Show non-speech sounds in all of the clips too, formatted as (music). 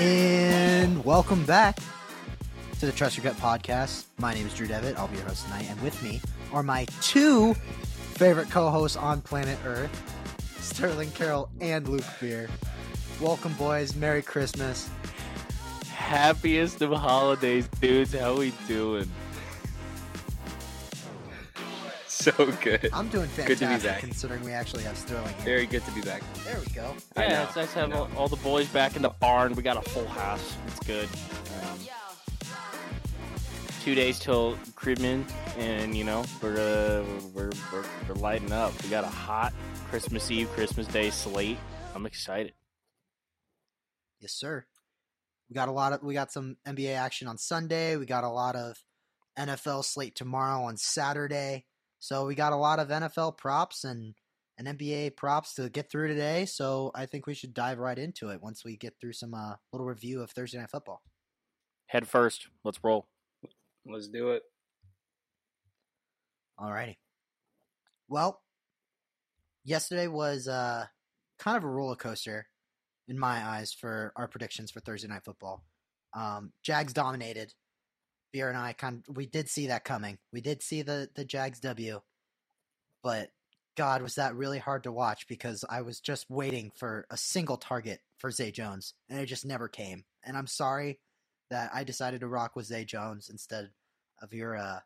And welcome back to the Trust Your Gut podcast. My name is Drew Devitt. I'll be your host tonight. And with me are my two favorite co hosts on planet Earth Sterling Carroll and Luke Beer. Welcome, boys. Merry Christmas. Happiest of holidays, dudes. How we doing? (laughs) So good. I'm doing fantastic Good to be fantastic back. considering we actually have Sterling here. Very good to be back. There we go. Yeah, it's nice to have all, all the boys back in the barn. We got a full house. It's good. Um, two days till Christmas, and you know we're, uh, we're we're we're lighting up. We got a hot Christmas Eve, Christmas Day slate. I'm excited. Yes, sir. We got a lot of we got some NBA action on Sunday. We got a lot of NFL slate tomorrow on Saturday. So we got a lot of NFL props and and NBA props to get through today. So I think we should dive right into it once we get through some uh, little review of Thursday night football. Head first. Let's roll. Let's do it. Alrighty. Well, yesterday was uh, kind of a roller coaster in my eyes for our predictions for Thursday night football. Um, Jags dominated. Beer and I kind we did see that coming. We did see the the Jags W, but God was that really hard to watch because I was just waiting for a single target for Zay Jones, and it just never came. And I'm sorry that I decided to rock with Zay Jones instead of your uh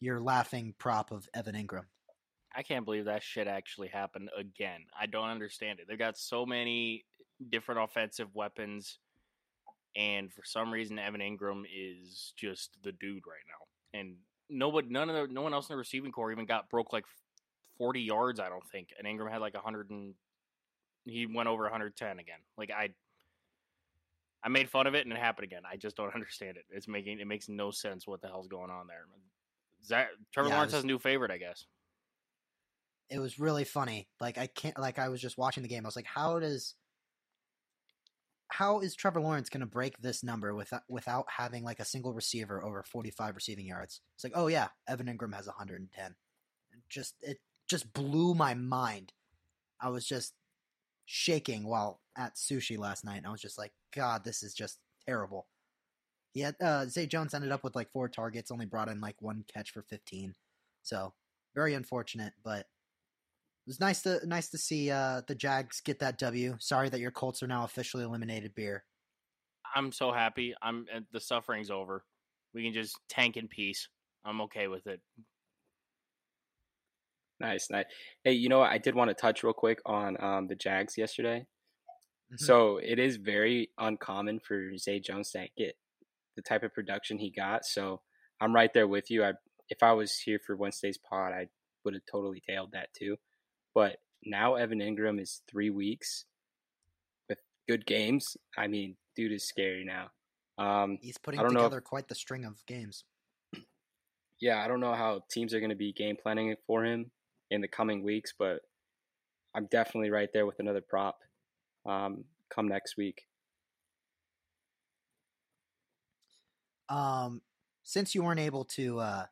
your laughing prop of Evan Engram. I can't believe that shit actually happened again. I don't understand it. They've got so many different offensive weapons, and for some reason, Evan Engram is just the dude right now. And nobody, none of the, no one else in the receiving core even got broke like forty yards. I don't think. And Engram had like hundred and he went over 110 again. Like I, I made fun of it and it happened again. I just don't (laughs) understand it. It's making it makes no sense what the hell's going on there. Zach, Trevor Yeah, Lawrence was- has a new favorite, I guess. It was really funny. Like I can't like I was just watching the game. I was like, how does how is Trevor Lawrence going to break this number without without having like a single receiver over 45 receiving yards? It's like, "Oh yeah, Evan Engram has 110." Just it just blew my mind. I was just shaking while at sushi last night. And I was just like, God, this is just terrible. He had uh, Zay Jones ended up with like four targets, only brought in like one catch for 15. So very unfortunate, but it was nice to nice to see uh, the Jags get that W. Sorry that your Colts are now officially eliminated. Beer. I'm so happy. I'm the suffering's over. We can just tank in peace. I'm okay with it. Nice, nice. Hey, you know what? I did want to touch real quick on um, the Jags yesterday. Mhm. So it is very uncommon for Zay Jones to get the type of production he got. So I'm right there with you. I if I was here for Wednesday's pod, I would have totally tailed that too. But now Evan Engram is three weeks with good games. I mean, dude is scary now. Um, He's putting I don't know if- together quite the string of games. (clears throat) yeah, I don't know how teams are going to be game planning it for him in the coming weeks, but I'm definitely right there with another prop um, come next week. Um, since you weren't able to uh,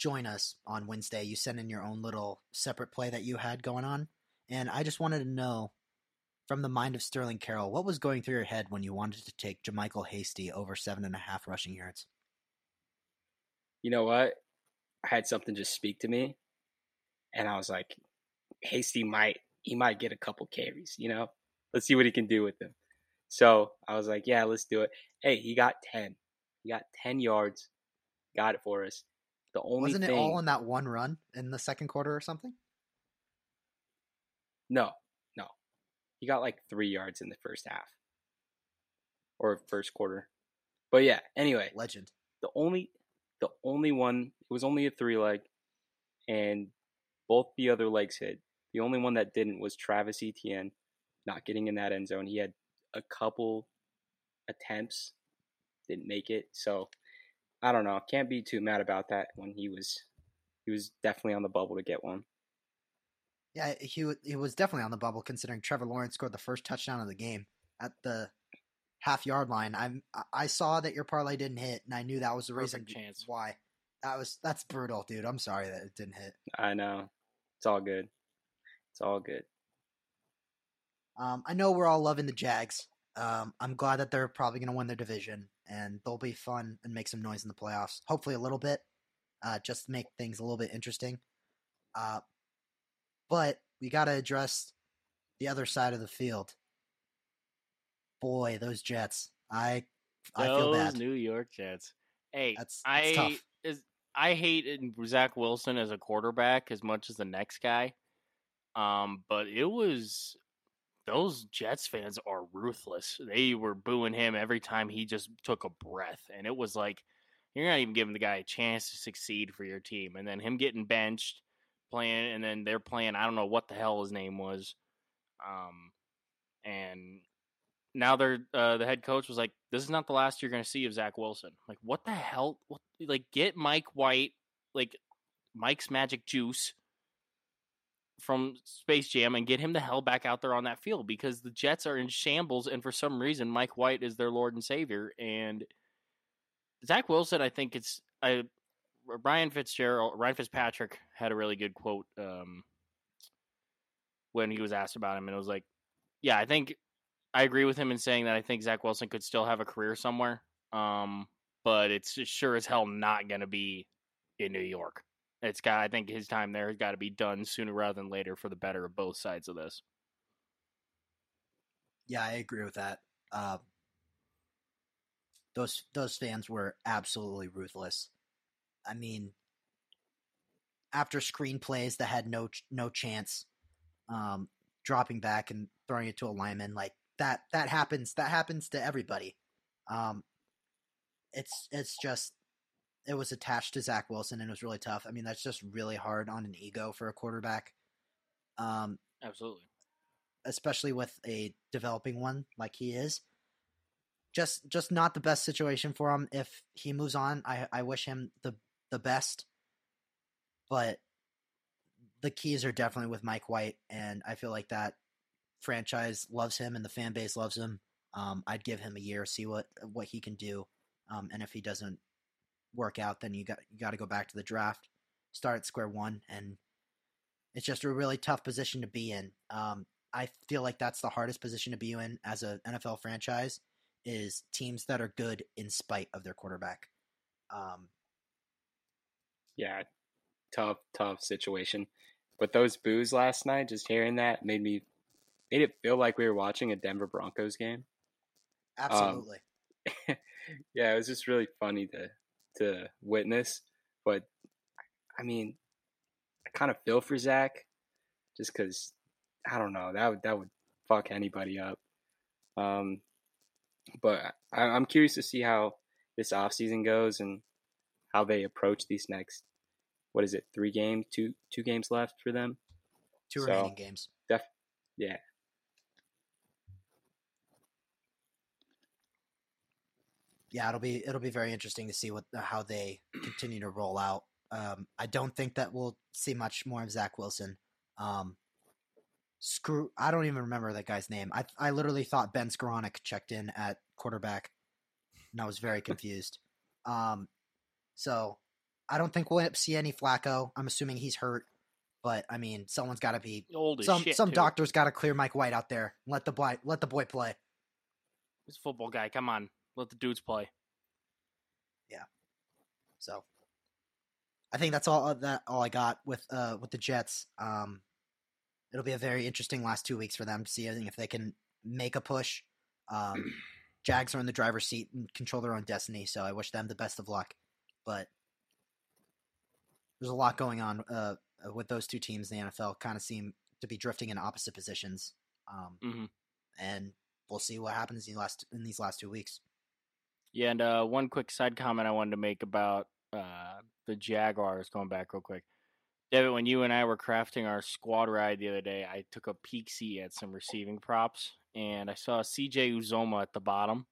join us on Wednesday, you sent in your own little separate play that you had going on, and I just wanted to know from the mind of Sterling Carroll, what was going through your head when you wanted to take JaMycal Hasty over seven and a half rushing yards? You know what? I had something just speak to me, and I was like, Hasty might he might get a couple carries. You know, let's see what he can do with them. So I was like, yeah, let's do it. Hey, he got ten. He got ten yards. Got it for us. The only Wasn't thing, it all in that one run in the second quarter or something? No, no. He got like three yards in the first half or first quarter. But yeah, anyway, Legend. the only the only one it was only a three leg and both the other legs hit. The only one that didn't was Travis Etienne not getting in that end zone. He had a couple attempts, didn't make it. So I don't know. Can't be too mad about that when he was he was definitely on the bubble to get one. Yeah, he he was definitely on the bubble considering Trevor Lawrence scored the first touchdown of the game at the half yard line. I'm I- I saw that your parlay didn't hit, and I knew that was the reason Perfect chance. why. That was that's brutal, dude. I'm sorry that it didn't hit. I know. It's all good. It's all good. Um, I know we're all loving the Jags, Um, I'm glad that they're probably going to win their division, and they'll be fun and make some noise in the playoffs. Hopefully, a little bit, uh, just to make things a little bit interesting. Uh, but we got to address the other side of the field. Boy, those Jets! I I feel bad. New York Jets. Hey, That's- I tough. is I hate Zach Wilson as a quarterback as much as the next guy. Um, but it was those Jets fans are ruthless. They were booing him every time he just took a breath, and it was like you're not even giving the guy a chance to succeed for your team. And then him getting benched, playing, and then they're playing. I don't know what the hell his name was. Um, and now they're uh, the head coach was like, "This is not the last you're going to see of Zach Wilson." Like, what the hell? What, like, get Mike White, like Mike's magic juice from Space Jam, and get him the hell back out there on that field because the Jets are in shambles, and for some reason, Mike White is their Lord and Savior, and Zach Wilson. I think it's I. Ryan Fitzgerald, Ryan Fitzpatrick had a really good quote um, when he was asked about him, and it was like, "Yeah, I think I agree with him in saying that I think Zach Wilson could still have a career somewhere, um, but it's sure as hell not going to be in New York. It's got. I think his time there has got to be done sooner rather than later for the better of both sides of this. Yeah, I agree with that. Uh, those those fans were absolutely ruthless. I mean, after screenplays that had no no chance, um, dropping back and throwing it to a lineman like that that happens that happens to everybody. Um, it's it's just it was attached to Zach Wilson and it was really tough. I mean, that's just really hard on an ego for a quarterback. Um, Absolutely. especially with a developing one like he is. Just just not the best situation for him. If he moves on, I I wish him the the best. But the keys are definitely with Mike White, and I feel like that franchise loves him and the fan base loves him. Um, I'd give him a year, see what what he can do, um, and if he doesn't work out, then you got you got to go back to the draft, start at square one, and it's just a really tough position to be in. Um, I feel like that's the hardest position to be in as an NFL franchise is teams that are good in spite of their quarterback. Um, Yeah, tough, tough situation. But those boos last night, just hearing that made me made it feel like we were watching a Denver Broncos game. absolutely. (laughs) yeah, it was just really funny to to witness. But I mean, I kind of feel for Zach, just because I don't know that would that would fuck anybody up. Um, but I, I'm curious to see how this offseason goes and how they approach these next. What is it? Three games, two two games left for them. Two so- remaining games. Def, yeah, yeah, it'll be it'll be very interesting to see what how they continue to roll out. Um, I don't think that we'll see much more of Zach Wilson. Um, screw, I don't even remember that guy's name. I I literally thought Ben Skowronek checked in at quarterback, and I was very (laughs) confused. Um, so I don't think we'll see any Flacco. I'm assuming he's hurt, but I mean, someone's got to be Old as some shit. some too. doctor's got to clear Mike White out there. Let the boy let the boy play. This football guy. Come on, let the dudes play. Yeah. So I think that's all uh, that all I got with uh with the Jets. Um it'll be a very interesting last 2 weeks for them to see if they can make a push. Um (clears throat) Jags are in the driver's seat and control their own destiny, so I wish them the best of luck. But there's a lot going on uh with those two teams in the NFL kind of seem to be drifting in opposite positions. Um hmm and we'll see what happens in these last in these last 2 weeks. Yeah, and uh, one quick side comment I wanted to make about uh, the Jaguars. Going back real quick, David, when you and I were crafting our squad ride the other day, I took a peek see at some receiving props, and I saw C.J. Uzomah at the bottom.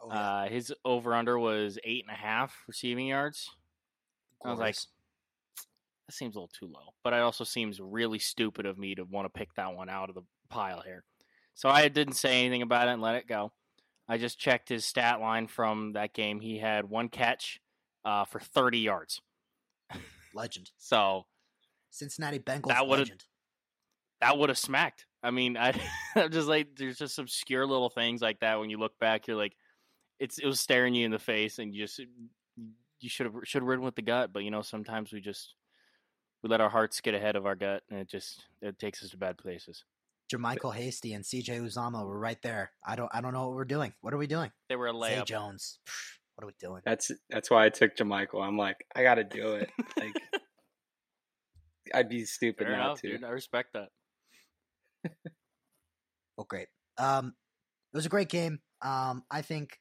Oh, Uh, his over under was eight and a half receiving yards. I was like, that seems a little too low, but it also seems really stupid of me to want to pick that one out of the pile here. So I didn't say anything about it and let it go. I just checked his stat line from that game. He had one catch uh, for 30 yards. legend. So Cincinnati Bengals That legend. that would have smacked. I mean, I, (laughs) I'm just like, there's just obscure little things like that. When you look back, you're like, it's it was staring you in the face, and you just you should have should have ridden with the gut. But you know, sometimes we just we let our hearts get ahead of our gut, and it just it takes us to bad places. JaMycal Hasty and CJ Uzomah were right there. I don't I don't know what we're doing. What are we doing? They were a Zay layup. Jones. What are we doing? That's that's why I took JaMycal. I'm like, I gotta do it. (laughs) Like I'd be stupid Fair not enough, to. dude. I respect that. Well, great. Um, it was a great game. Um, I think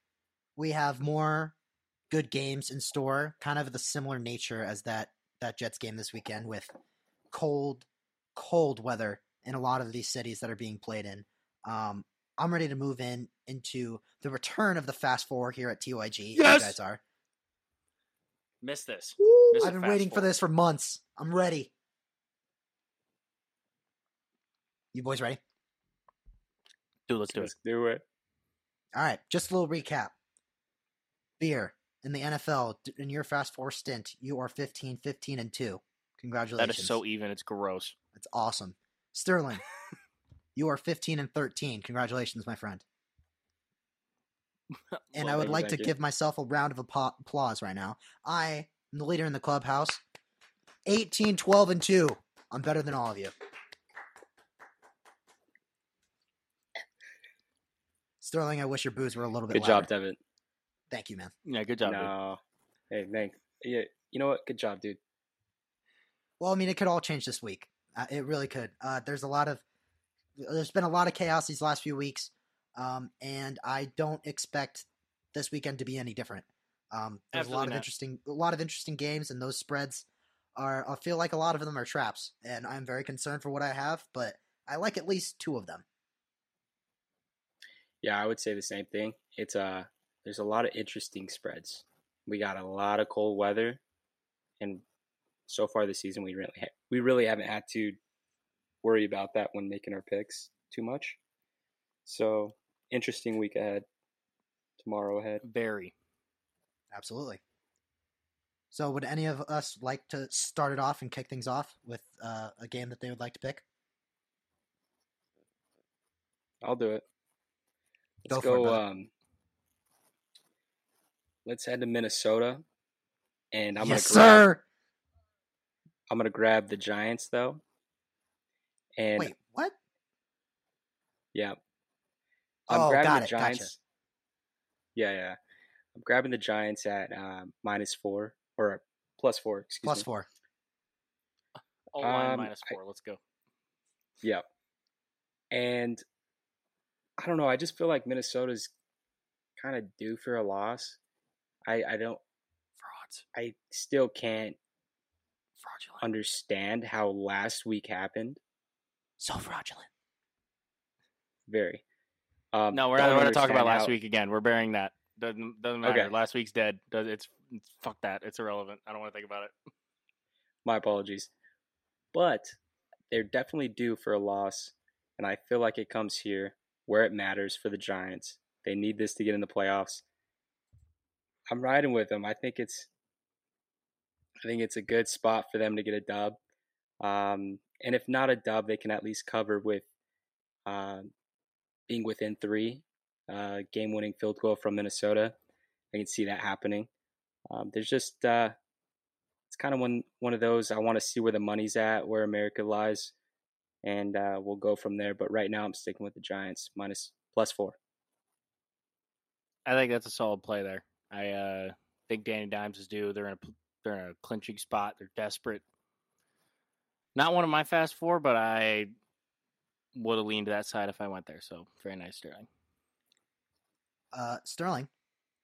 we have more good games in store, kind of the similar nature as that that Jets game this weekend, with cold, cold weather in a lot of these cities that are being played in. Um, I'm ready to move in into the return of the Fast Four here at TYG. Yes! You guys are. Miss this. Woo! Mr. I've been Fast waiting for this for months. I'm ready. You boys ready? Dude, let's do it. Let's do it. All right, just a little recap. Beer in the NFL in your fast four stint, you are 15, 15 and 2. Congratulations. That is so even. It's gross. That's awesome. Sterling, you are 15 and 13. Congratulations, my friend. (laughs) And Well, I would like to you. give myself a round of applause right now. I am the leader in the clubhouse. 18, 12 and 2. I'm better than all of you. Sterling, I wish your boos were a little bit Good louder. job, Devin. Thank you, man. yeah, good job. dude. Hey, thanks. Yeah, you know what? Good job, dude. Well, I mean, it could all change this week. Uh, it really could. Uh, there's a lot of, there's been a lot of chaos these last few weeks, um, and I don't expect this weekend to be any different. Um, there's a lot of not. interesting, a lot of interesting games, and those spreads are. I feel like a lot of them are traps, and I'm very concerned for what I have, but I like at least two of them. Yeah, I would say the same thing. It's uh there's a lot of interesting spreads. We got a lot of cold weather, and so far this season we really ha- we really haven't had to worry about that when making our picks too much. So interesting week ahead. Tomorrow ahead. Very. Absolutely. So, would any of us like to start it off and kick things off with uh, a game that they would like to pick? I'll do it. Let's Go for it, um, let's head to Minnesota, and I'm yes, gonna grab, sir. I'm gonna grab the Giants though. And Wait, what? yeah, I'm Oh, grabbing got the it, gotcha. Giants. Yeah, yeah. I'm grabbing the Giants at um, minus four or plus four. Excuse Plus me. four. All line Um, minus I- four. Let's go. Yeah. And I don't know. I just feel like Minnesota's kind of due for a loss. I I don't. Frauds. I still can't Fraudulent. understand how last week happened. So fraudulent. Very. Um, no, we're don't not. We're not talking about last how- week again. We're burying that. Doesn't doesn't matter. Okay. Last week's dead. Does it's it's- fuck that. It's irrelevant. I don't want to think about it. My apologies. But they're definitely due for a loss, and I feel like it comes here where it matters for the Giants. They need this to get in the playoffs. I'm riding with them. I think it's I think it's a good spot for them to get a dub. Um, and if not a dub, they can at least cover with uh, being within three. Uh, game winning field goal from Minnesota. I can see that happening. Um, there's just uh, it's kind of one one of those. I want to see where the money's at, where America lies, and uh, we'll go from there. But right now, I'm sticking with the Giants minus plus four. I think that's a solid play there. I uh, think Danny Dimes is due. They're in a they're in a clinching spot. They're desperate. Not one of my fast four, but I would have leaned to that side if I went there. So very nice, Sterling. Uh, Sterling,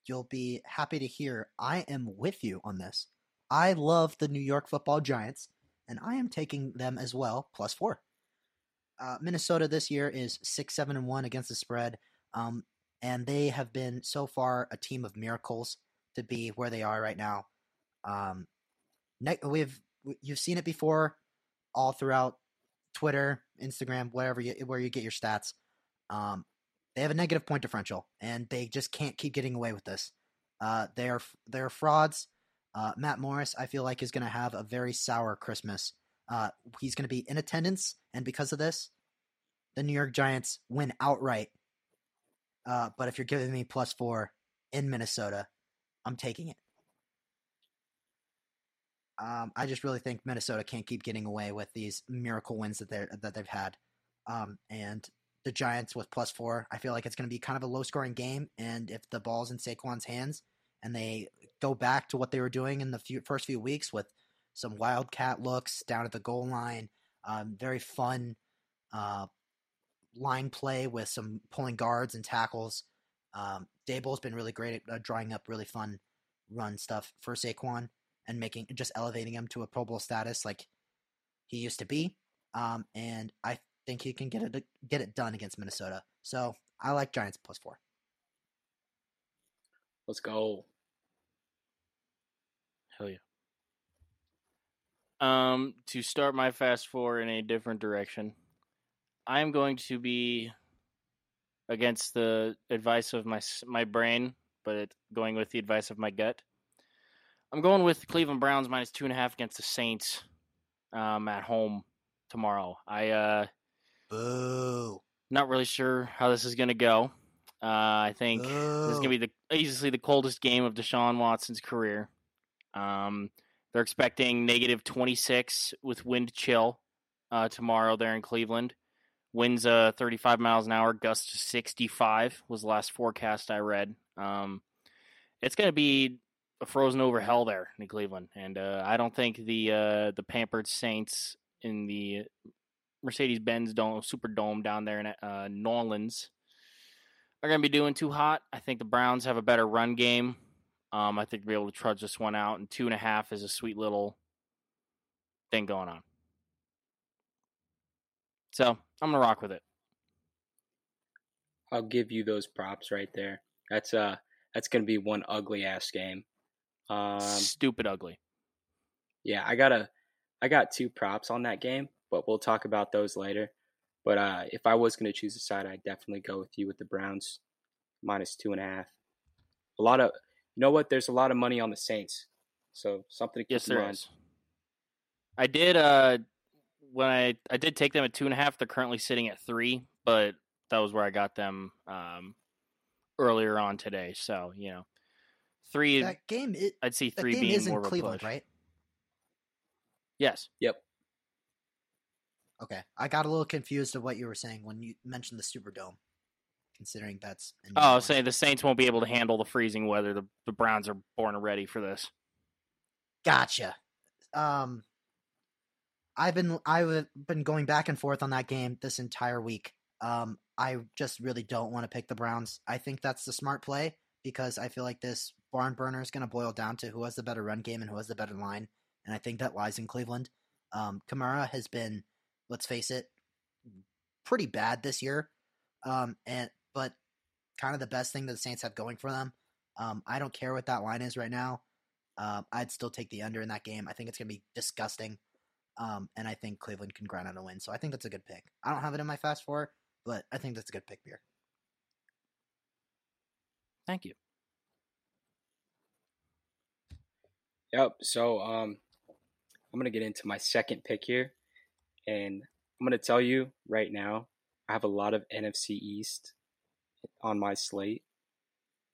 you'll be happy to hear I am with you on this. I love the New York Football Giants, and I am taking them as well, plus four. Uh, Minnesota this year is six, seven, and one against the spread, um, and they have been so far a team of miracles to be where they are right now. Um, we've you've seen it before, all throughout Twitter, Instagram, wherever you where you get your stats. Um, they have a negative point differential, and they just can't keep getting away with this. Uh, they are they are frauds. Uh, Matt Morris, I feel like, is going to have a very sour Christmas Uh, he's going to be in attendance, and because of this, the New York Giants win outright. Uh, but if you're giving me plus four in Minnesota, I'm taking it. Um, I just really think Minnesota can't keep getting away with these miracle wins that they that they've had. Um, and the Giants with plus four, I feel like it's going to be kind of a low scoring game. And if the ball's in Saquon's hands and they go back to what they were doing in the few, first few weeks with some wildcat looks down at the goal line, um, very fun uh, line play with some pulling guards and tackles. Um, Daboll's been really great at uh, drawing up really fun run stuff for Saquon and making just elevating him to a Pro Bowl status like he used to be. Um, and I think he can get it get it done against Minnesota. So I like Giants plus four. Let's go. Hell yeah. Um, to start my fast four in a different direction, I'm going to be against the advice of my my brain, but going with the advice of my gut. I'm going with the Cleveland Browns minus two and a half against the Saints um, at home tomorrow. I uh, boo. Not really sure how this is going to go. Uh, I think boo. this is going to be the easily the coldest game of Deshaun Watson's career. Um, they're expecting negative 26 with wind chill uh, tomorrow there in Cleveland. Winds uh 35 miles an hour, gusts to 65 was the last forecast I read. Um, it's going to be frozen over hell there in Cleveland, and uh, I don't think the uh, the pampered Saints in the Mercedes Benz Super Dome Superdome down there in uh, New Orleans are going to be doing too hot. I think the Browns have a better run game. Um, I think they'll be able to trudge this one out, and two and a half is a sweet little thing going on. So I'm gonna rock with it. I'll give you those props right there. That's uh that's gonna be one ugly ass game. Um, Stupid ugly. Yeah, I got a, I got two props on that game, but we'll talk about those later. But uh, if I was going to choose a side, I'd definitely go with you with the Browns minus two and a half. A lot of, you know what? There's a lot of money on the Saints, so something to keep yes, in mind. Is. I did uh when I I did take them at two and a half. They're currently sitting at three, but that was where I got them um earlier on today. So you know, Three. That game. It, I'd see three being is more in Cleveland, right? Yes. Yep. Okay, I got a little confused of what you were saying when you mentioned the Superdome, considering that's. Oh, I was the Saints won't be able to handle the freezing weather. The the Browns are born ready for this. Gotcha. Um, I've been I've been going back and forth on that game this entire week. Um, I just really don't want to pick the Browns. I think that's the smart play because I feel like this barn burner is going to boil down to who has the better run game and who has the better line, and I think that lies in Cleveland. Um, Kamara has been, let's face it, pretty bad this year, um, and but kind of the best thing that the Saints have going for them. Um, I don't care what that line is right now. Uh, I'd still take the under in that game. I think it's going to be disgusting, um, and I think Cleveland can grind out a win. So I think that's a good pick. I don't have it in my fast four, but I think that's a good pick, beer. Thank you. Yep. So um, I'm gonna get into my second pick here, and I'm gonna tell you right now, I have a lot of NFC East on my slate,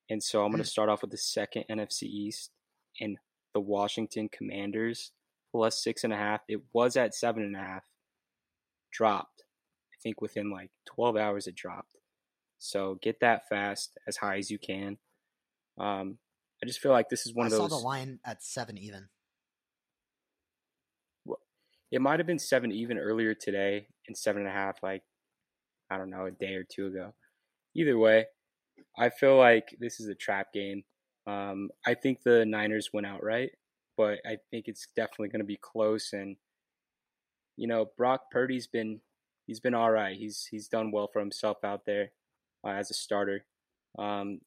and so I'm gonna hmm. start off with the second NFC East and the Washington Commanders plus six and a half. It was at seven and a half, dropped. I think within like 12 hours it dropped. So get that fast as high as you can. Um, I just feel like this is one I of those. I saw the line at seven even. It might have been seven even earlier today, and seven and a half like I don't know a day or two ago. Either way, I feel like this is a trap game. Um, I think the Niners went outright, but I think it's definitely going to be close. And you know, Brock Purdy's been he's been all right. He's he's done well for himself out there uh, as a starter. Um,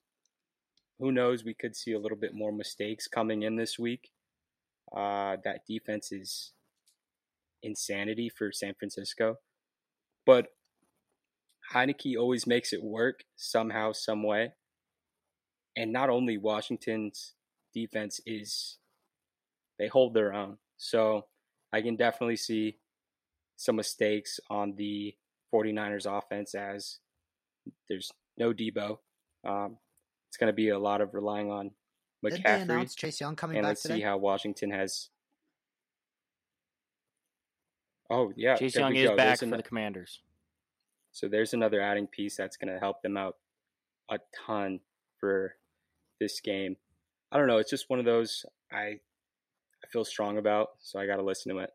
who knows? We could see a little bit more mistakes coming in this week. Uh, that defense is insanity for San Francisco, but Heinicke always makes it work somehow, some way. And not only Washington's defense is, they hold their own. So I can definitely see some mistakes on the 49ers offense as there's no Deebo. Um, it's going to be a lot of relying on McCaffrey. Did they McCaffrey. announce Chase Young coming And back let's today? see how Washington has. Oh yeah, Chase there Young is go. back There's for ano- the Commanders. So there's another adding piece that's going to help them out a ton for this game. I don't know. It's just one of those I I feel strong about, so I got to listen to it.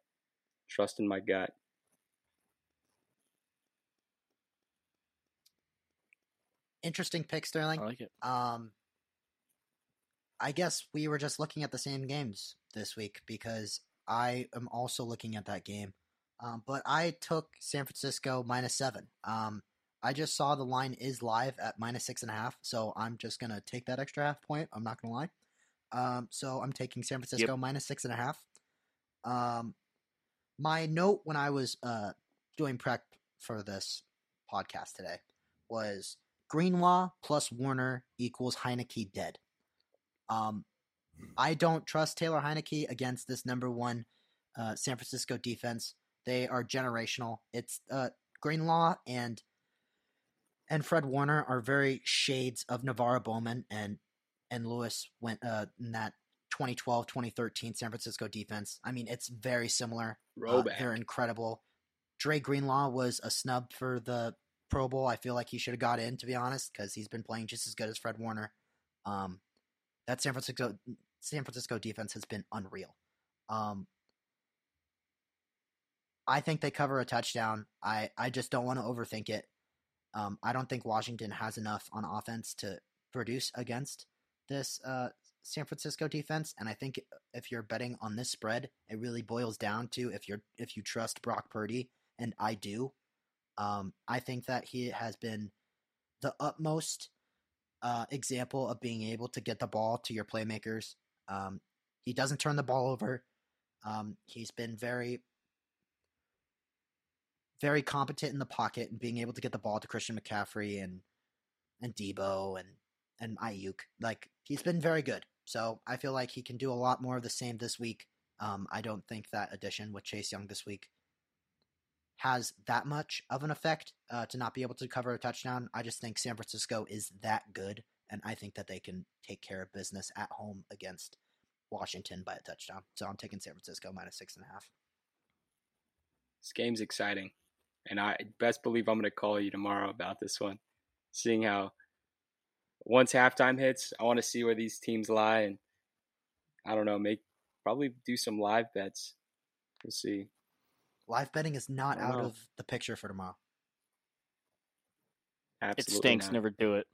Trust in my gut. Interesting pick, Sterling. I like it. Um, I guess we were just looking at the same games this week because I am also looking at that game. Um, but I took San Francisco minus seven. Um, I just saw the line is live at minus six and a half, so I'm just gonna take that extra half point. I'm not gonna lie. Um, so I'm taking San Francisco minus six and a half. Um, my note when I was uh doing prep for this podcast today was Greenlaw plus Warner equals Heinicke dead. Um, I don't trust Taylor Heinicke against this number one uh, San Francisco defense. They are generational. It's uh, Greenlaw and and Fred Warner are very shades of NaVorro Bowman and and Lewis went uh, in that 2012-2013 San Francisco defense. I mean, it's very similar. Uh, they're incredible. Dre Greenlaw was a snub for the Pro Bowl. I feel like he should have got in, to be honest, because he's been playing just as good as Fred Warner. Um, that San Francisco San Francisco defense has been unreal. Um, I think they cover a touchdown. I, I just don't want to overthink it. Um, I don't think Washington has enough on offense to produce against this uh, San Francisco defense, and I think if you're betting on this spread, it really boils down to if you're if you trust Brock Purdy, and I do. Um, I think that he has been the utmost uh, example of being able to get the ball to your playmakers. Um, he doesn't turn the ball over. Um, he's been very, very competent in the pocket and being able to get the ball to Christian McCaffrey and and Deebo and and Aiyuk. Like he's been very good. So I feel like he can do a lot more of the same this week. Um, I don't think that addition with Chase Young this week has that much of an effect uh, to not be able to cover a touchdown. I just think San Francisco is that good, and I think that they can take care of business at home against Washington by a touchdown. So I'm taking San Francisco minus six and a half. This game's exciting, and I best believe I'm going to call you tomorrow about this one. Seeing how once halftime hits, I want to see where these teams lie, and I don't know, make probably do some live bets. We'll see. Live betting is not out know. of the picture for tomorrow. Absolutely it stinks. not. Never do it.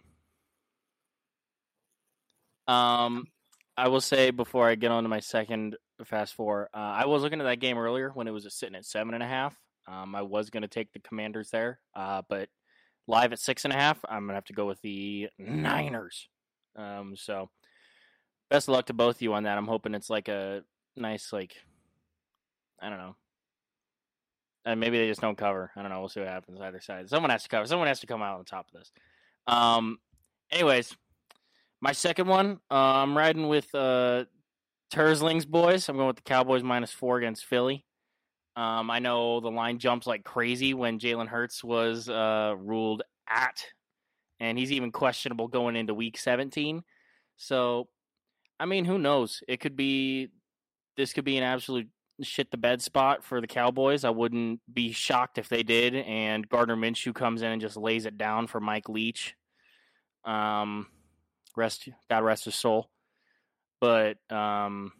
Um, I will say before I get on to my second fast four, uh, I was looking at that game earlier when it was sitting at seven and a half. Um, I was going to take the Commanders there, uh, but live at six and a half, I'm gonna have to go with the Niners. Um, so best of luck to both of you on that. I'm hoping it's like a nice, like I don't know. And maybe they just don't cover. I don't know. We'll see what happens either side. Someone has to cover. Someone has to come out on top of this. Um. Anyways, my second one, uh, I'm riding with uh, Tersling's boys. I'm going with the Cowboys minus four against Philly. Um, I know the line jumps like crazy when Jalen Hurts was uh, ruled at, and he's even questionable going into Week 17. So, I mean, who knows? It could be this could be an absolute shit the bed spot for the Cowboys. I wouldn't be shocked if they did, and Gardner Minshew comes in and just lays it down for Mike Leach. Um, rest God rest his soul. But um,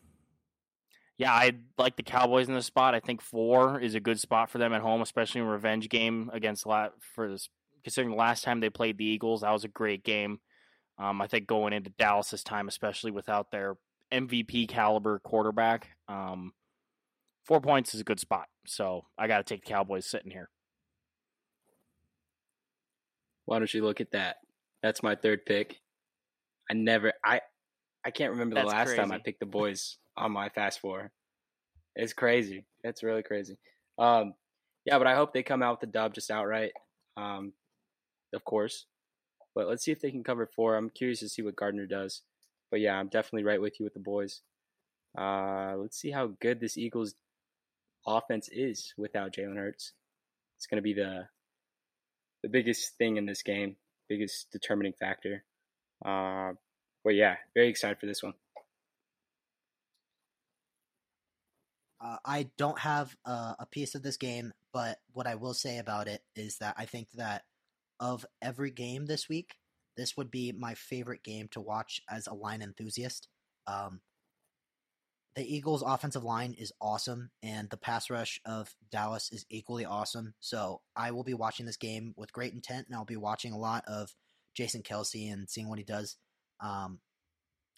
yeah, I like the Cowboys in this spot. I think four is a good spot for them at home, especially in a revenge game against for this. Considering the last time they played the Eagles, that was a great game. Um, I think going into Dallas this time, especially without their MVP caliber quarterback, um, four points is a good spot. So I got to take the Cowboys sitting here. Why don't you look at that? That's my third pick. I never I I can't remember the That's last time I picked the (laughs) boys on my fast four. It's crazy. It's really crazy. Um yeah, but I hope they come out with the dub just outright. Um of course. But let's see if they can cover four. I'm curious to see what Gardner does. But yeah, I'm definitely right with you with the boys. Uh let's see how good this Eagles offense is without Jalen Hurts. It's going to be the the biggest thing in this game, biggest determining factor. Uh, but yeah, very excited for this one. Uh, I don't have a piece of this game, but what I will say about it is that I think that of every game this week, this would be my favorite game to watch as a line enthusiast. Um, the Eagles' offensive line is awesome, and the pass rush of Dallas is equally awesome. So I will be watching this game with great intent, and I'll be watching a lot of Jason Kelce and seeing what he does. Um,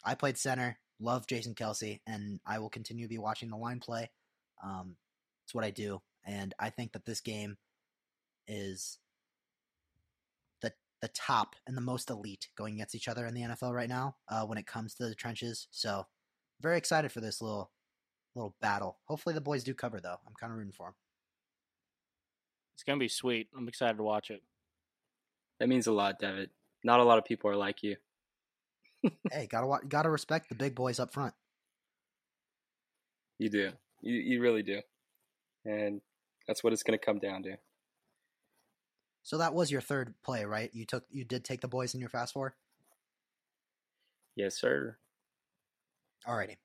I played center, love Jason Kelce, and I will continue to be watching the line play. Um, it's what I do, and I think that this game is the the top and the most elite going against each other in the NFL right now uh, when it comes to the trenches. So very excited for this little little battle. Hopefully the boys do cover though. I'm kind of rooting for them. It's gonna be sweet. I'm excited to watch it. That means a lot, David. Not a lot of people are like you. (laughs) hey, gotta wa- gotta respect the big boys up front. You do. You you really do. And that's what it's going to come down to. So that was your third play, right? You took you did take the boys in your fast four. Yes, sir. Alrighty.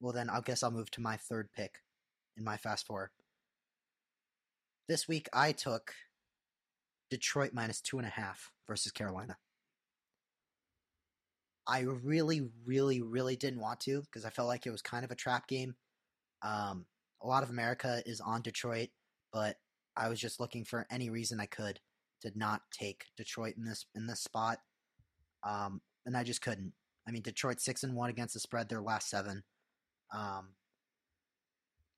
Well then, I guess I'll move to my third pick in my fast four. This week I took Detroit minus two and a half versus Carolina. I really, really, really didn't want to because I felt like it was kind of a trap game. Um, a lot of America is on Detroit, but I was just looking for any reason I could to not take Detroit in this in this spot, um, and I just couldn't. I mean, Detroit six and one against the spread their last seven. Um,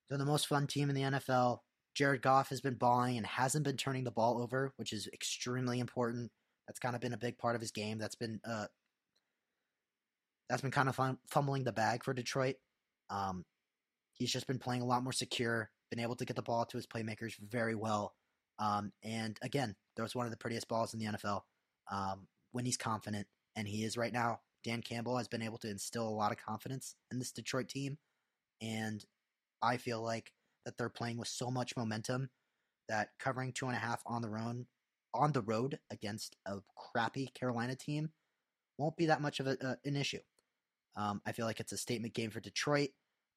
they're the most fun team in the NFL. Jared Goff has been balling and hasn't been turning the ball over, which is extremely important. That's kind of been a big part of his game. That's been uh, that's been kind of fun, fumbling the bag for Detroit. Um, he's just been playing a lot more secure, been able to get the ball to his playmakers very well. Um, and again, throws one of the prettiest balls in the NFL um, when he's confident, and he is right now. Dan Campbell has been able to instill a lot of confidence in this Detroit team, and I feel like that they're playing with so much momentum that covering two and a half on the road on the road against a crappy Carolina team won't be that much of a, an issue. Um, I feel like it's a statement game for Detroit.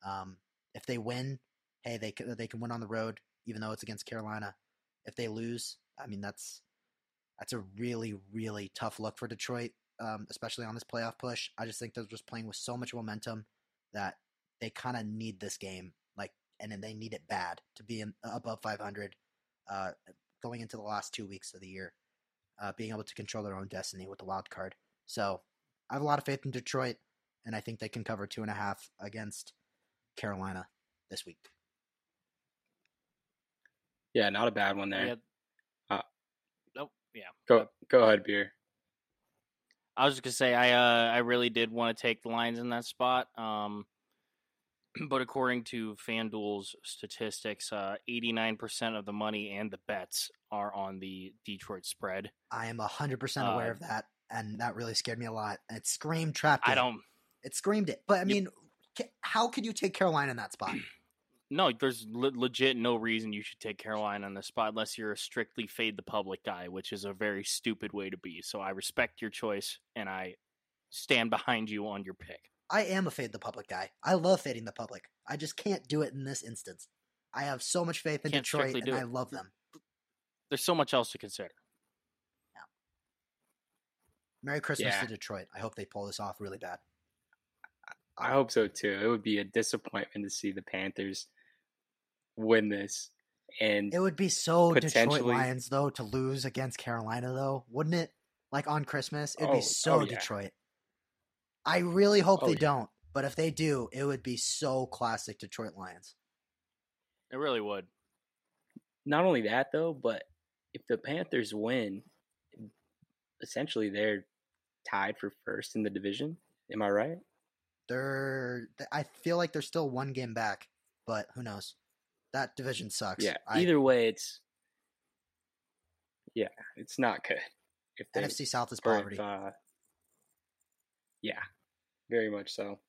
Um, if they win, hey, they they can win on the road, even though it's against Carolina. If they lose, I mean that's that's a really really tough look for Detroit, um, especially on this playoff push. I just think they're just playing with so much momentum that they kind of need this game, like, and then they need it bad to be in, above 500 uh, going into the last two weeks of the year, uh, being able to control their own destiny with the wild card. So I have a lot of faith in Detroit, and I think they can cover two and a half against Carolina this week. Yeah, not a bad one there. Yeah. Uh, nope. Yeah. Go go ahead, beer. I was just gonna say I uh I really did want to take the Lions in that spot. Um, (clears throat) but according to FanDuel's statistics, uh, 89% of the money and the bets are on the Detroit spread. I am 100% aware Uh, of that, and that really scared me a lot. It screamed trap I don't. It screamed it. But I mean, how could you take Carolina in that spot? (clears throat) No, there's le- legit no reason you should take Carolina on the spot unless you're a strictly fade the public guy, which is a very stupid way to be. So I respect your choice and I stand behind you on your pick. I am a fade the public guy. I love fading the public. I just can't do it in this instance. I have so much faith in Can't Detroit, and I love them. There's so much else to consider. Merry Christmas Yeah. to Detroit. I hope they pull this off really bad. I hope so too. It would be a disappointment to see the Panthers win this. And It would be so Detroit Lions though to lose against Carolina though, wouldn't it? Like on Christmas, it'd Oh, be so oh, yeah. Detroit. I really hope Oh, they yeah. don't, but if they do, it would be so classic Detroit Lions. It really would. not only that though, but if the Panthers win, essentially they're tied for first in the division. Am I right? They're I feel like they're still one game back, but who knows? That division sucks. Yeah. I, Either way, it's yeah, it's not good. If they NFC South is or poverty. if, uh, yeah, very much so.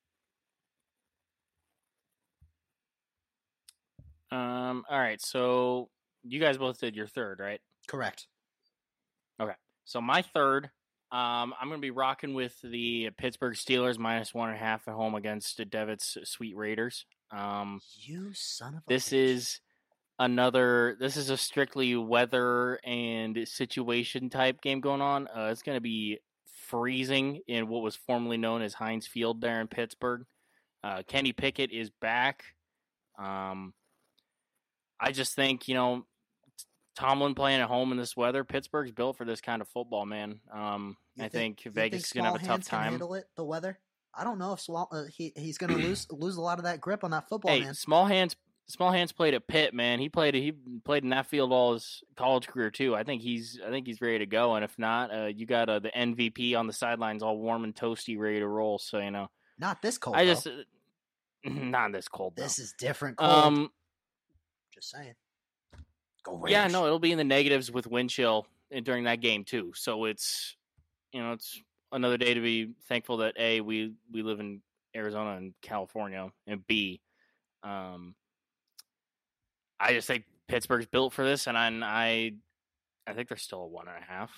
Um. All right. So you guys both did your third, right? Correct. Okay. So my third, um, I'm going to be rocking with the Pittsburgh Steelers minus one and a half at home against the Devitt's Sweet Raiders. Um, You son of a this is another. This is a strictly weather and situation type game going on. Uh, it's going to be freezing in what was formerly known as Heinz Field there in Pittsburgh. Uh, Kenny Pickett is back. Um, I just think you know Tomlin playing at home in this weather. Pittsburgh's built for this kind of football, man. Um, I think, you Vegas is going to have a small tough hands can time. handle it, the weather. I don't know if Swal- uh, he he's going to (clears throat) lose lose a lot of that grip on that football, Hey, man. small hands. Small hands played at Pitt, man. He played. He played in that field all his college career too. I think he's. I think he's ready to go. And if not, uh, you got uh, the MVP on the sidelines, all warm and toasty, ready to roll. So you know, Not this cold. I though. just uh, (clears throat) not this cold. Though. this is different. Cold. um, just saying. Go yeah, no, it'll be in the negatives with wind chill during that game too. So it's, you know, it's another day to be thankful that a we we live in Arizona and California, and b, um, I just think Pittsburgh's built for this, and I I, I think they're still a one and a half.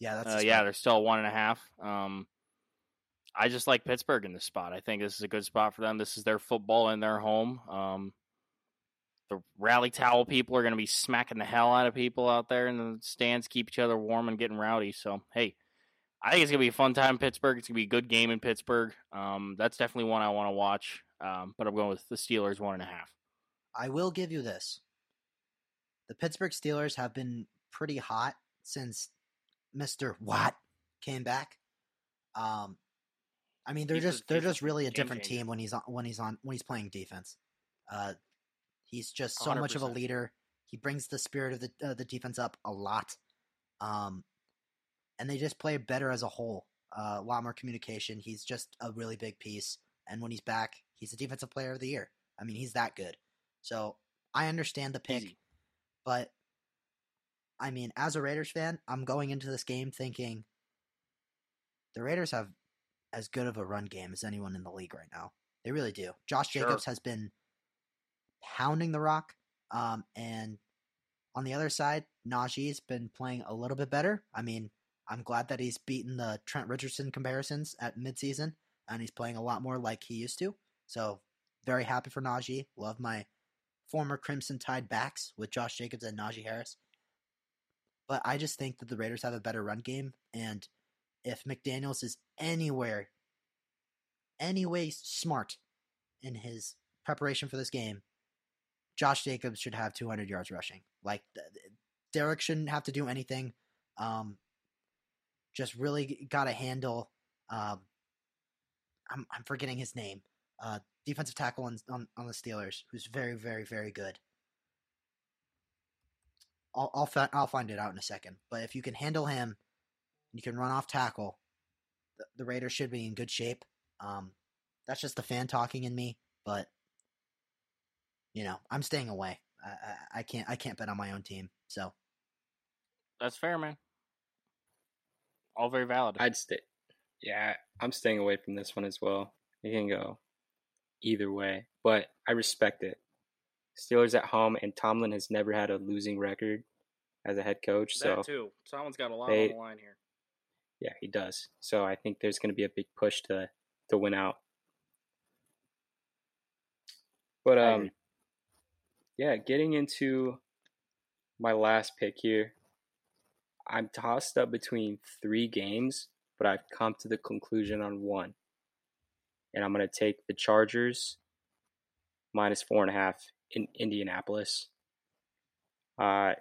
Yeah, that's Uh, yeah, they're still a one and a half. Um, I just like Pittsburgh in this spot. I think this is a good spot for them. This is their football in their home. Um, the rally towel people are going to be smacking the hell out of people out there in the stands, keep each other warm and getting rowdy. So, hey, I think it's going to be a fun time in Pittsburgh. It's going to be a good game in Pittsburgh. Um, that's definitely one I want to watch. Um, but I'm going with the Steelers one and a half. I will give you this. The Pittsburgh Steelers have been pretty hot since Mr. Watt came back. Um, I mean, they're He's just they're just really a different team when he's on when he's on when he's playing defense. Uh, he's just so much of a leader. He brings the spirit of the uh, the defense up a lot. Um, and they just play better as a whole. Uh, a lot more communication. He's just a really big piece. And when he's back, he's a defensive player of the year. I mean, he's that good. So I understand the pick, Easy. but I mean, as a Raiders fan, I'm going into this game thinking the Raiders have as good of a run game as anyone in the league right now. They really do. Josh Sure. Jacobs has been pounding the rock, um, and on the other side, Najee's been playing a little bit better. I mean, I'm glad that he's beaten the Trent Richardson comparisons at midseason, and he's playing a lot more like he used to. So very happy for Najee. Love my former Crimson Tide backs with Josh Jacobs and Najee Harris. But I just think that the Raiders have a better run game, and if McDaniels is anywhere, anyway smart in his preparation for this game, Josh Jacobs should have 200 yards rushing. Like Derek shouldn't have to do anything. Um, just really got to handle. Um, I'm I'm forgetting his name. Uh, defensive tackle on, on on the Steelers, who's very very very good. I'll I'll, I'll find it out in a second. But if you can handle him, you can run off tackle. The, the Raiders should be in good shape. Um, that's just the fan talking in me, but you know I'm staying away. I, I, I can't I can't bet on my own team. So That's fair, man. All very valid. I'd stay. Yeah, I'm staying away from this one as well. It can go either way, but I respect it. Steelers at home, and Tomlin has never had a losing record as a head coach. So too. Someone's got a lot they- on the line here. yeah, he does. So I think there's going to be a big push to to win out. But um, agree. Yeah, getting into my last pick here, I'm tossed up between three games, but I've come to the conclusion on one, and I'm going to take the Chargers minus four and a half in Indianapolis. Uh,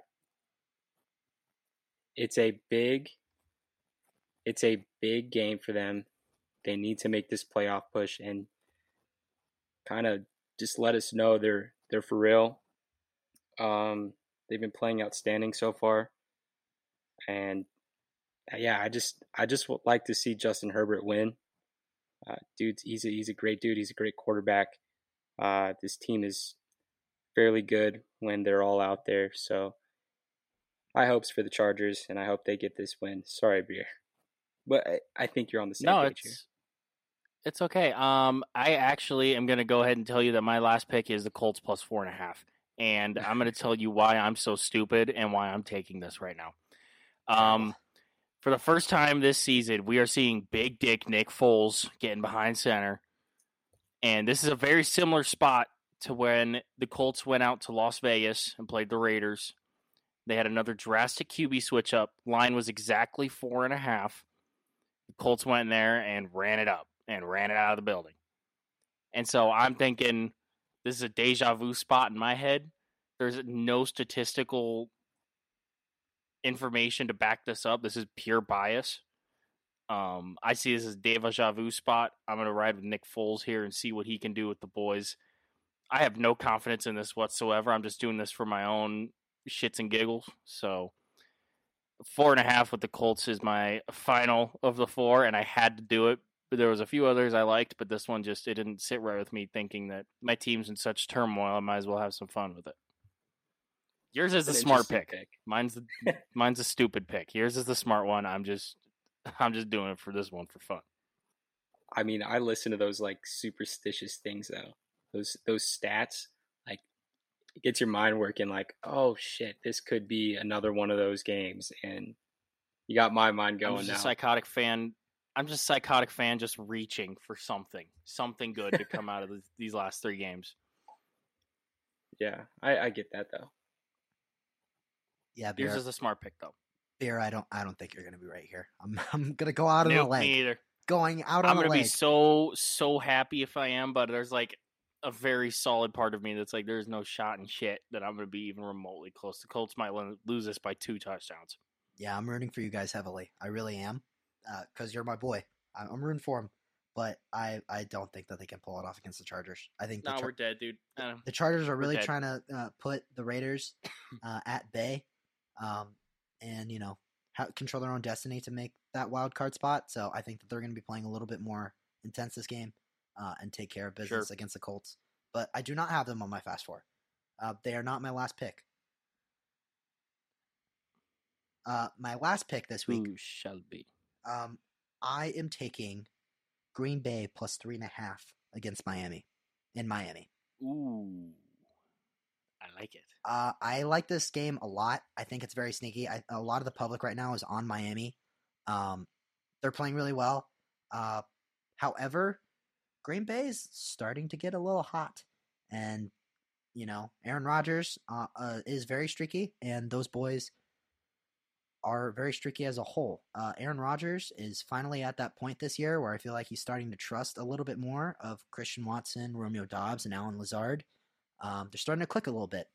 it's a big, it's a big game for them. They need to make this playoff push and kind of just let us know they're they're for real. Um, they've been playing outstanding so far, and uh, yeah, I just I just would like to see Justin Herbert win. Uh, dude, he's a, he's a great dude. He's a great quarterback. Uh, this team is fairly good when they're all out there. So, I hopes for the Chargers, and I hope they get this win. Sorry, Beer, but I, I think you're on the same No, page here. It's okay. Um, I actually am going to go ahead and tell you that my last pick is the Colts plus four and a half, and I'm going to tell you why I'm so stupid and why I'm taking this right now. Um, for the first time this season, we are seeing Big Dick Nick Foles getting behind center, and this is a very similar spot to when the Colts went out to Las Vegas and played the Raiders. They had another drastic QB switch up. Line was exactly four and a half. The Colts went in there and ran it up and ran it out of the building. And so I'm thinking this is a deja vu spot in my head. There's no statistical information to back this up. This is pure bias. Um, I see this as a deja vu spot. I'm going to ride with Nick Foles here and see what he can do with the boys. I have no confidence in this whatsoever. I'm just doing this for my own shits and giggles. So four and a half with the Colts is my final of the four, and I had to do it. But there was a few others I liked, but this one just it didn't sit right with me. Thinking that my team's in such turmoil, I might as well have some fun with it. Yours is a smart interesting pick. Mine's the (laughs) mine's a stupid pick. Yours is the smart one. I'm just (laughs) I'm just doing it for this one for fun. I mean, I listen to those like superstitious things though. Those those stats, like it gets your mind working. Like, oh shit, this could be another one of those games, and you got my mind going now. a psychotic fan. I'm just a psychotic fan, just reaching for something, something good to come out of this, these last three games. yeah, I, I get that though. Yeah, Yours is a smart pick, though. beer. I don't. I don't think you're gonna be right here. I'm. (laughs) I'm gonna go out on a Nope, leg. me either. Going out I'm on a gonna be so so happy if I am, but there's like a very solid part of me that's like, there's no shot in shit that I'm gonna be even remotely close. The Colts might lose this by two touchdowns. yeah, I'm rooting for you guys heavily. I really am, because you're my boy. I- I'm rooting for him, but I I don't think that they can pull it off against the Chargers. I think No, Char- we're dead, dude. Uh, the Chargers are really trying to uh, put the Raiders (coughs) uh, at bay, um, and you know ha- control their own destiny to make that wild card spot. So I think that they're going to be playing a little bit more intense this game uh, and take care of business Sure. against the Colts. But I do not have them on my fast four. Uh, they are not my last pick. Uh, my last pick this week, Who shall be? Um, I am taking Green Bay plus three and a half against Miami in Miami. Ooh, I like it. Uh, I like this game a lot. I think it's very sneaky. I, a lot of the public right now is on Miami. Um, they're playing really well. Uh, however, Green Bay is starting to get a little hot, and you know Aaron Rodgers uh, uh, is very streaky, and those boys are very streaky as a whole. Uh, Aaron Rodgers is finally at that point this year where I feel like he's starting to trust a little bit more of Christian Watson, Romeo Doubs, and Allen Lazard. Um, they're starting to click a little bit.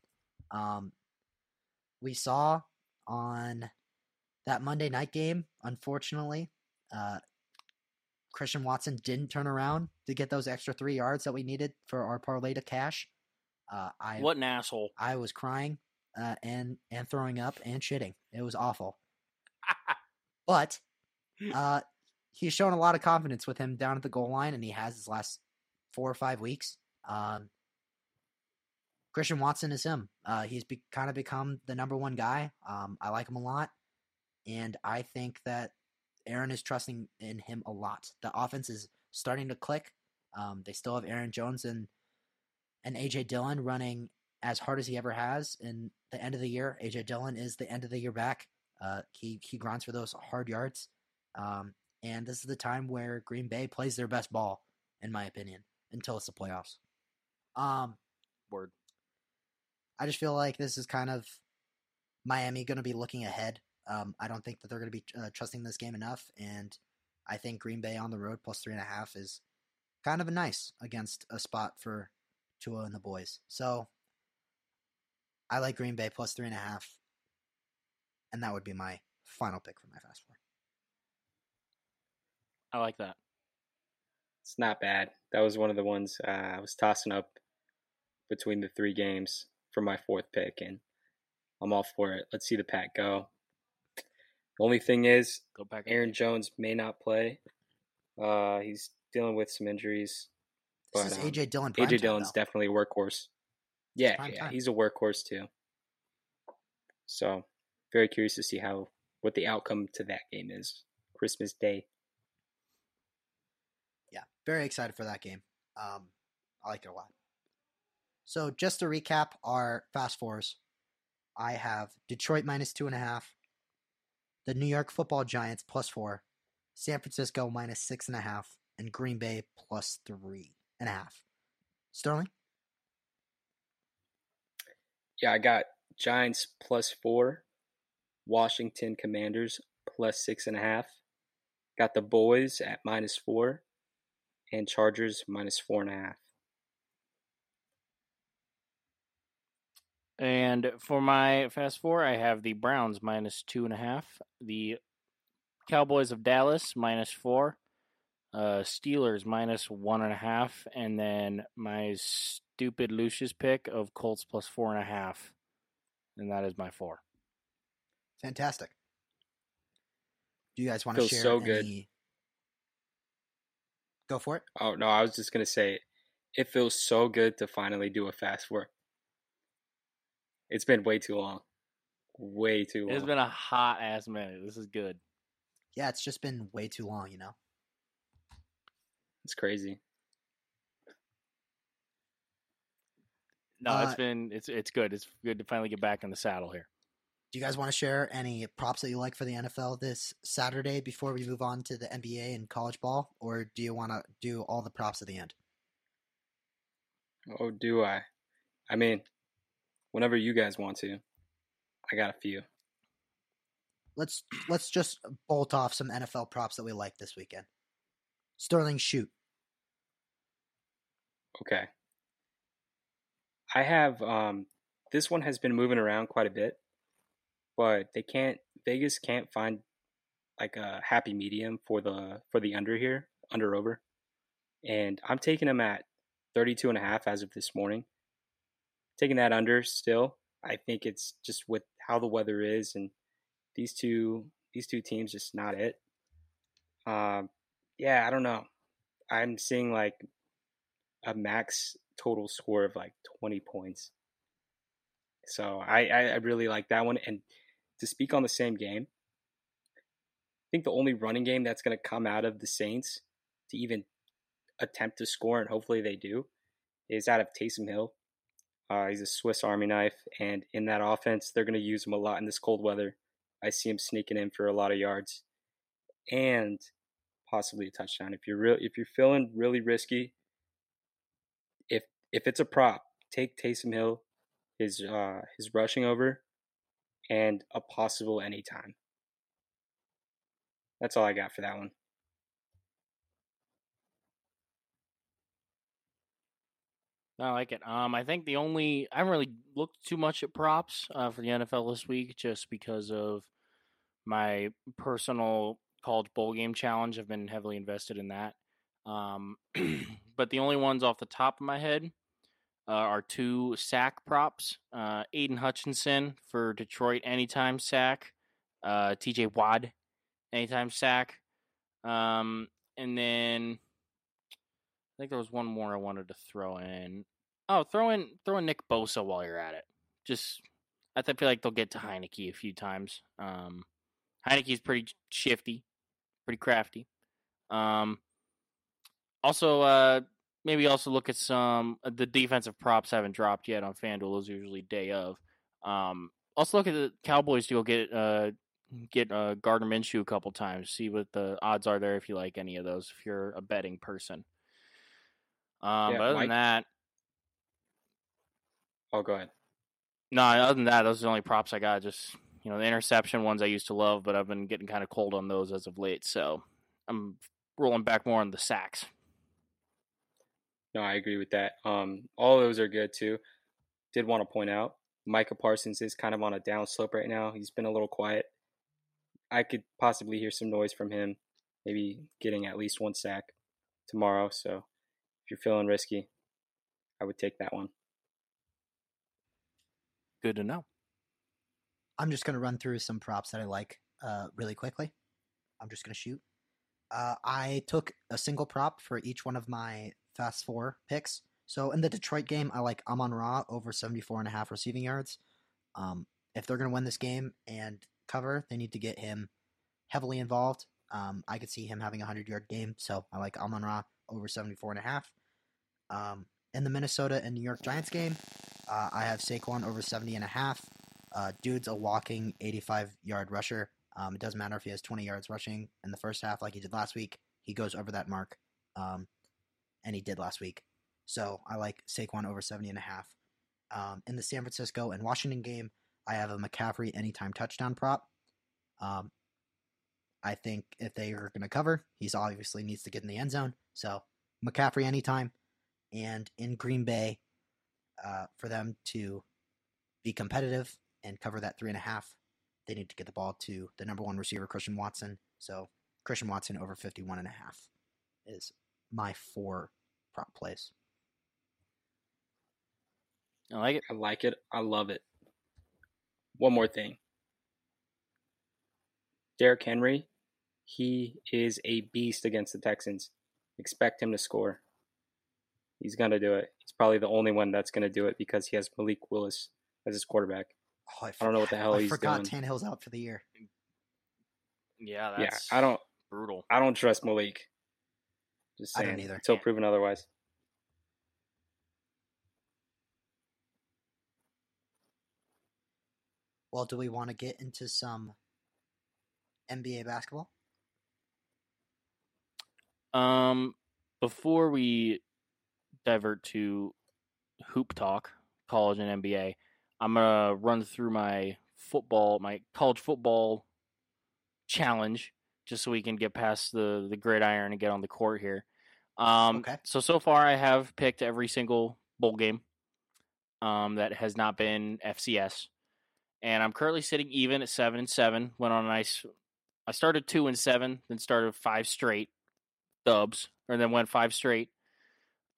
Um, we saw on that Monday night game, unfortunately, uh, Christian Watson didn't turn around to get those extra three yards that we needed for our parlay to cash. Uh, I What an asshole! I was crying uh, and and throwing up and shitting. It was awful. But uh, he's shown a lot of confidence with him down at the goal line, and he has his last four or five weeks. Um, Christian Watson is him. Uh, he's be- kind of become the number one guy. Um, I like him a lot, and I think that Aaron is trusting in him a lot. The offense is starting to click. Um, they still have Aaron Jones and and AJ Dillon running as hard as he ever has in the end of the year. AJ Dillon is the end of the year back. Uh, he he grinds for those hard yards, um, and this is the time where Green Bay plays their best ball, in my opinion, until it's the playoffs. Um, Word. I just feel like this is kind of Miami going to be looking ahead. Um, I don't think that they're going to be uh, trusting this game enough, and I think Green Bay on the road plus three and a half is kind of a nice against a spot for Tua and the boys. So I like Green Bay plus three and a half, and that would be my final pick for my fast four. I like that. It's not bad. That was one of the ones uh, I was tossing up between the three games for my fourth pick, and I'm all for it. Let's see the pack go. The only thing is, Go back. Aaron Jones may not play. Uh, he's dealing with some injuries. This But, is um, AJ Dillon. AJ Dillon's though. definitely a workhorse. Yeah, yeah, time. he's a workhorse too. So, very curious to see how what the outcome to that game is. Christmas Day. Yeah, very excited for that game. Um, I like it a lot. So just to recap our fast fours, I have Detroit minus two and a half, the New York Football Giants plus four, San Francisco minus six and a half, and Green Bay plus three and a half. Sterling. Yeah, I got Giants plus four, Washington Commanders plus six and a half. Got the boys at minus four, and Chargers minus four and a half. And for my fast four, I have the Browns minus two and a half, the Cowboys of Dallas minus four, uh, Steelers minus one and a half, and then my stupid Lucius pick of Colts plus four and a half, and that is my four. Fantastic. Do you guys want to share so any... good. Go for it. Oh no, I was just gonna say, it feels so good to finally do a fast four. It's been way too long, way too long. It's been a hot ass minute. This is good. Yeah, it's just been way too long, you know. It's crazy. No, Uh, it's been it's it's good. It's good to finally get back in the saddle here. Do you guys want to share any props that you like for the NFL this Saturday before we move on to the NBA and college ball, or do you want to do all the props at the end? Oh, do I? I mean, whenever you guys want to, I got a few. Let's let's just bolt off some NFL props that we like this weekend. Sterling, shoot. Okay. I have um this one has been moving around quite a bit, but they can't Vegas can't find like a happy medium for the for the under here, under over. And I'm taking them at 32 and a half as of this morning. Taking that under still. I think it's just with how the weather is and these two these two teams just not it. Um yeah, I don't know. I'm seeing like a max total score of like 20 points. So I, I, really like that one. And to speak on the same game, I think the only running game that's going to come out of the Saints to even attempt to score, and hopefully they do, is out of Taysom Hill. Uh, he's a Swiss Army knife, and in that offense, they're going to use him a lot in this cold weather. I see him sneaking in for a lot of yards, and possibly a touchdown. If you're real, if you're feeling really risky, if it's a prop, take Taysom Hill, his uh his rushing over, and a possible anytime. That's all I got for that one. I like it. Um, I think the only I haven't really looked too much at props uh, for the NFL this week, just because of my personal college bowl game challenge. I've been heavily invested in that. Um, (clears throat) but the only ones off the top of my head uh, are two sack props: uh, Aidan Hutchinson for Detroit anytime sack, uh, T.J. Watt, anytime sack, um, and then I think there was one more I wanted to throw in. Oh, throw in throw in Nick Bosa while you're at it. Just I feel like they'll get to Heinicke a few times. Um, Heinicke's pretty shifty, pretty crafty. Um, also, uh, maybe also look at some the defensive props haven't dropped yet on FanDuel. Those are usually day of. Um, also look at the Cowboys to go get uh get uh Gardner Minshew a couple times. See what the odds are there if you like any of those. If you're a betting person. Um, Yeah, but other Mike- than that, Oh, go ahead. no. Other than that, those are the only props I got. Just you know, the interception ones I used to love, but I've been getting kind of cold on those as of late. So I'm rolling back more on the sacks. No, I agree with that. Um, all those are good too. Did want to point out Micah Parsons is kind of on a down slope right now. He's been a little quiet. I could possibly hear some noise from him, maybe getting at least one sack tomorrow. So if you're feeling risky, I would take that one. Good to know. I'm just going to run through some props that I like uh, really quickly. I'm just going to shoot. Uh, I took a single prop for each one of my fast four picks. So in the Detroit game, I like Amon Ra over 74 and a half receiving yards. Um, if they're going to win this game and cover, they need to get him heavily involved. Um, I could see him having a 100 yard game. So I like Amon Ra over 74 and a half. Um, in the Minnesota and New York Giants game, uh, I have Saquon over 70 and a half. Uh, dude's a walking 85 yard rusher. Um, it doesn't matter if he has 20 yards rushing in the first half like he did last week. He goes over that mark, um, and he did last week. So I like Saquon over 70 and a half. Um, in the San Francisco and Washington game, I have a McCaffrey anytime touchdown prop. Um, I think if they are going to cover, he's obviously needs to get in the end zone. So McCaffrey anytime, and in Green Bay, uh, for them to be competitive and cover that three and a half, they need to get the ball to the number one receiver, Christian Watson. So Christian Watson over 51 and a half is my four prop plays. I like it. I like it. I love it. One more thing. Derrick Henry, he is a beast against the Texans. Expect him to score. He's going to do it. He's probably the only one that's going to do it because he has Malik Willis as his quarterback. Oh, I, I don't know what the hell I he's forgot doing. Tannehill's out for the year. Yeah, that's yeah, I don't brutal. I don't trust Malik. Just I saying. don't either. Until proven otherwise. Well, do we want to get into some NBA basketball? Um, before we divert to hoop talk, college and NBA, I'm gonna run through my football, my college football challenge, just so we can get past the the gridiron and get on the court here. Um, Okay. So so far, I have picked every single bowl game um, that has not been FCS, and I'm currently sitting even at seven and seven. Went on a nice. I started two and seven, then started five straight dubs, or then went five straight.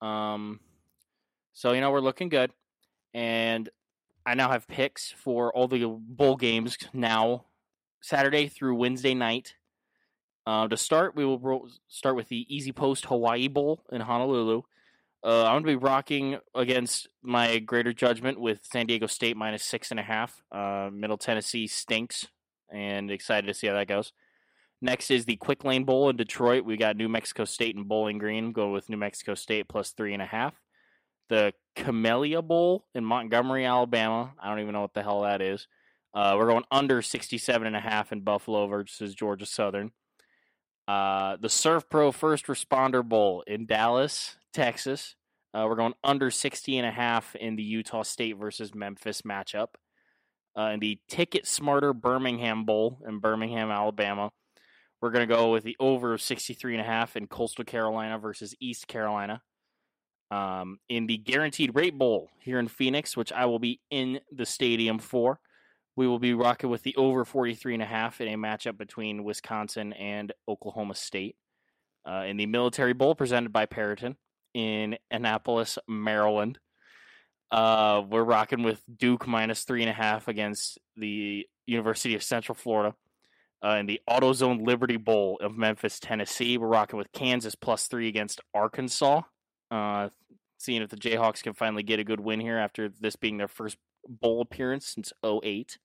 Um, so you know we're looking good, and I now have picks for all the bowl games now, Saturday through Wednesday night. Uh, to start, we will start with the EasyPost Hawaii Bowl in Honolulu. Uh, I'm going to be rocking against my greater judgment with San Diego State minus six and a half. Uh, Middle Tennessee stinks, and excited to see how that goes. Next is the Quick Lane Bowl in Detroit. We got New Mexico State and Bowling Green. Go with New Mexico State plus three and a half. The Camellia Bowl in Montgomery, Alabama. I don't even know what the hell that is. Uh, we're going under 67 and a half in Buffalo versus Georgia Southern. Uh, the Surf Pro First Responder Bowl in Dallas, Texas. Uh, we're going under 60 and a half in the Utah State versus Memphis matchup. Uh, in the TicketSmarter Birmingham Bowl in Birmingham, Alabama. We're going to go with the over of 63 and a half in Coastal Carolina versus East Carolina. Um, in the Guaranteed Rate Bowl here in Phoenix, which I will be in the stadium for, we will be rocking with the over 43 and a half in a matchup between Wisconsin and Oklahoma State. Uh, in the Military Bowl presented by Peraton in Annapolis, Maryland. Uh, we're rocking with Duke minus three and a half against the University of Central Florida. Uh, in the AutoZone Liberty Bowl of Memphis, Tennessee, we're rocking with Kansas plus three against Arkansas. Uh, seeing if the Jayhawks can finally get a good win here after this being their first bowl appearance since 08.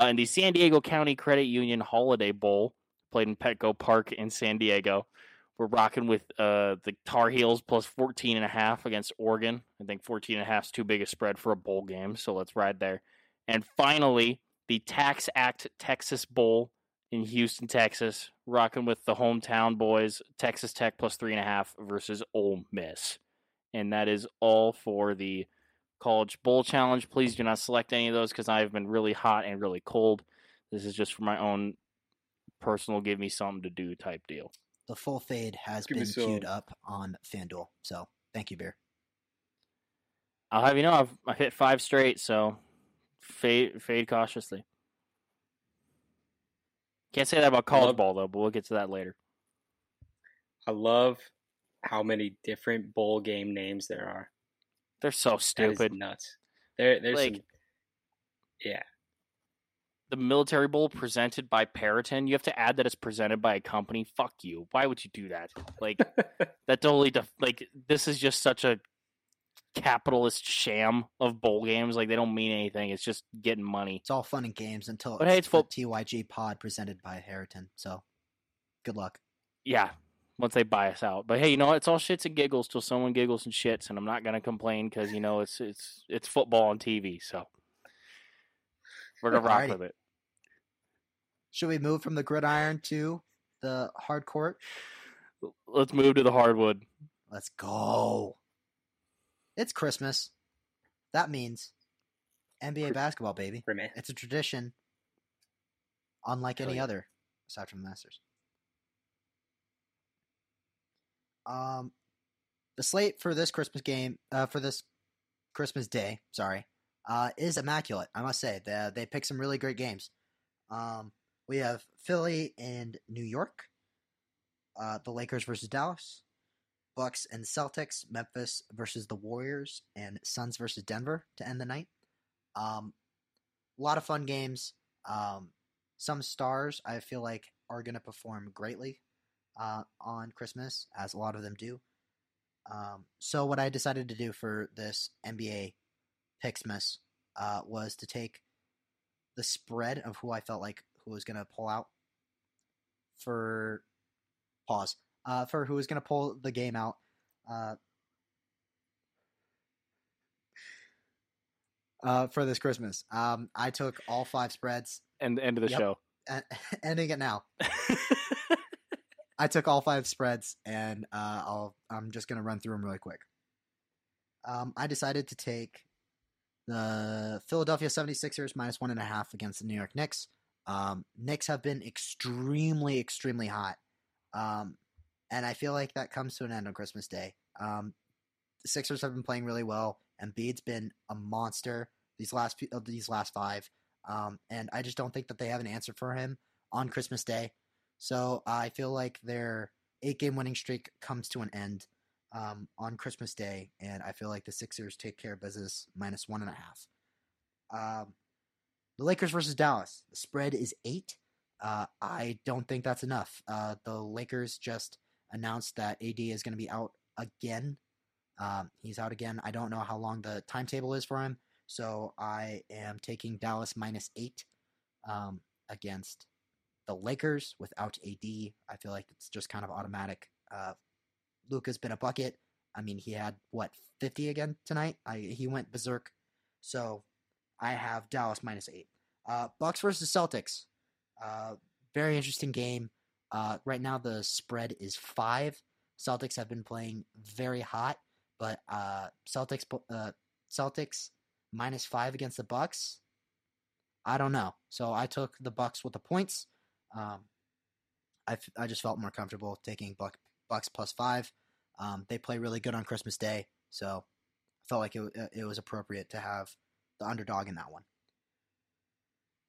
Uh, in the San Diego County Credit Union Holiday Bowl, played in Petco Park in San Diego, we're rocking with uh, the Tar Heels plus 14 and a half against Oregon. I think 14 and a half is too big a spread for a bowl game, so let's ride there. And finally, the TaxAct Texas Bowl in Houston, Texas, rocking with the hometown boys, Texas Tech plus three and a half versus Ole Miss. And that is all for the College Bowl Challenge. Please do not select any of those because I've been really hot and really cold. This is just for my own personal give me something to do type deal. The full fade has Give me been queued up on FanDuel. So thank you, Beer. I'll have you know I've, I've hit five straight, so fade fade cautiously. Can't say that about college Love- ball though, but we'll get to that later. I love how many different bowl game names there are. They're so That is stupid. nuts. There, there's Like- some, yeah. The military bowl presented by Peraton, you have to add that it's presented by a company. Fuck you. Why would you do that? Like (laughs) that totally def- like this is just such a capitalist sham of bowl games. Like they don't mean anything. It's just getting money. It's all fun and games until But hey, it's the full- TYG pod presented by Harriton. So good luck. Yeah. Once they buy us out. But hey, you know what? It's all shits and giggles till someone giggles and shits, and I'm not gonna complain because you know it's it's it's football on TV, so we're gonna rock with it. Should we move from the gridiron to the hard court? Let's move to the hardwood. Let's go. It's Christmas. That means NBA basketball, baby. Remy. It's a tradition unlike any other aside from the Masters. Um the slate for this Christmas game, uh for this Christmas day, sorry, uh is immaculate, I must say. They they picked some really great games. Um we have Philly and New York, uh the Lakers versus Dallas, Bucks and Celtics, Memphis versus the Warriors, and Suns versus Denver to end the night. Um, a lot of fun games. Um, some stars I feel like are going to perform greatly uh, on Christmas, as a lot of them do. Um, so what I decided to do for this NBA Picksmas uh, was to take the spread of who I felt like who was going to pull out for pause uh, for who was going to pull the game out. Uh, uh, for this Christmas, um, I took all five spreads, And the end of the Yep. show. (laughs) ending it now. (laughs) I took all five spreads, and uh, I'll I'm just gonna run through them really quick. Um, I decided to take the Philadelphia 76ers minus one and a half against the New York Knicks. Um, Knicks have been extremely, extremely hot, um, and I feel like that comes to an end on Christmas Day. Um, the Sixers have been playing really well, and Bede's been a monster these last few, these last five. Um, and I just don't think that they have an answer for him on Christmas Day. So I feel like their eight game winning streak comes to an end um, on Christmas Day, and I feel like the Sixers take care of business minus one and a half. Um, the Lakers versus Dallas. The spread is eight. Uh, I don't think that's enough. Uh, the Lakers just announced that AD is going to be out again. Um, he's out again. I don't know how long the timetable is for him. So I am taking Dallas minus eight um, against the Lakers without AD. I feel like it's just kind of automatic. Uh, Luka's been a bucket. I mean, he had what fifty again tonight. I he went berserk. So I have Dallas minus eight. Uh, Bucks versus Celtics. Uh, very interesting game. Uh, right now the spread is five. Celtics have been playing very hot, but uh, Celtics uh, Celtics minus five against the Bucks. I don't know. So I took the Bucks with the points. Um, I, f- I just felt more comfortable taking Buck, Bucks plus five. Um, they play really good on Christmas Day, so I felt like it, it was appropriate to have the underdog in that one.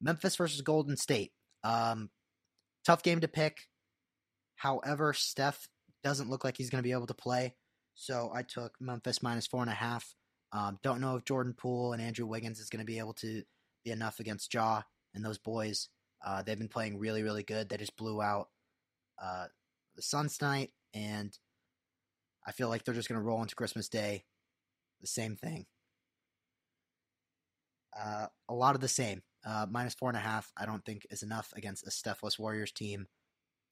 Memphis versus Golden State. Um, tough game to pick. However, Steph doesn't look like he's going to be able to play, so I took Memphis minus four and a half. Um, don't know if Jordan Poole and Andrew Wiggins is going to be able to be enough against Ja and those boys. Uh, they've been playing really, really good. They just blew out uh, the Suns tonight, and I feel like they're just going to roll into Christmas Day. The same thing. Uh, a lot of the same. Uh, minus four and a half, I don't think is enough against a Stephless Warriors team.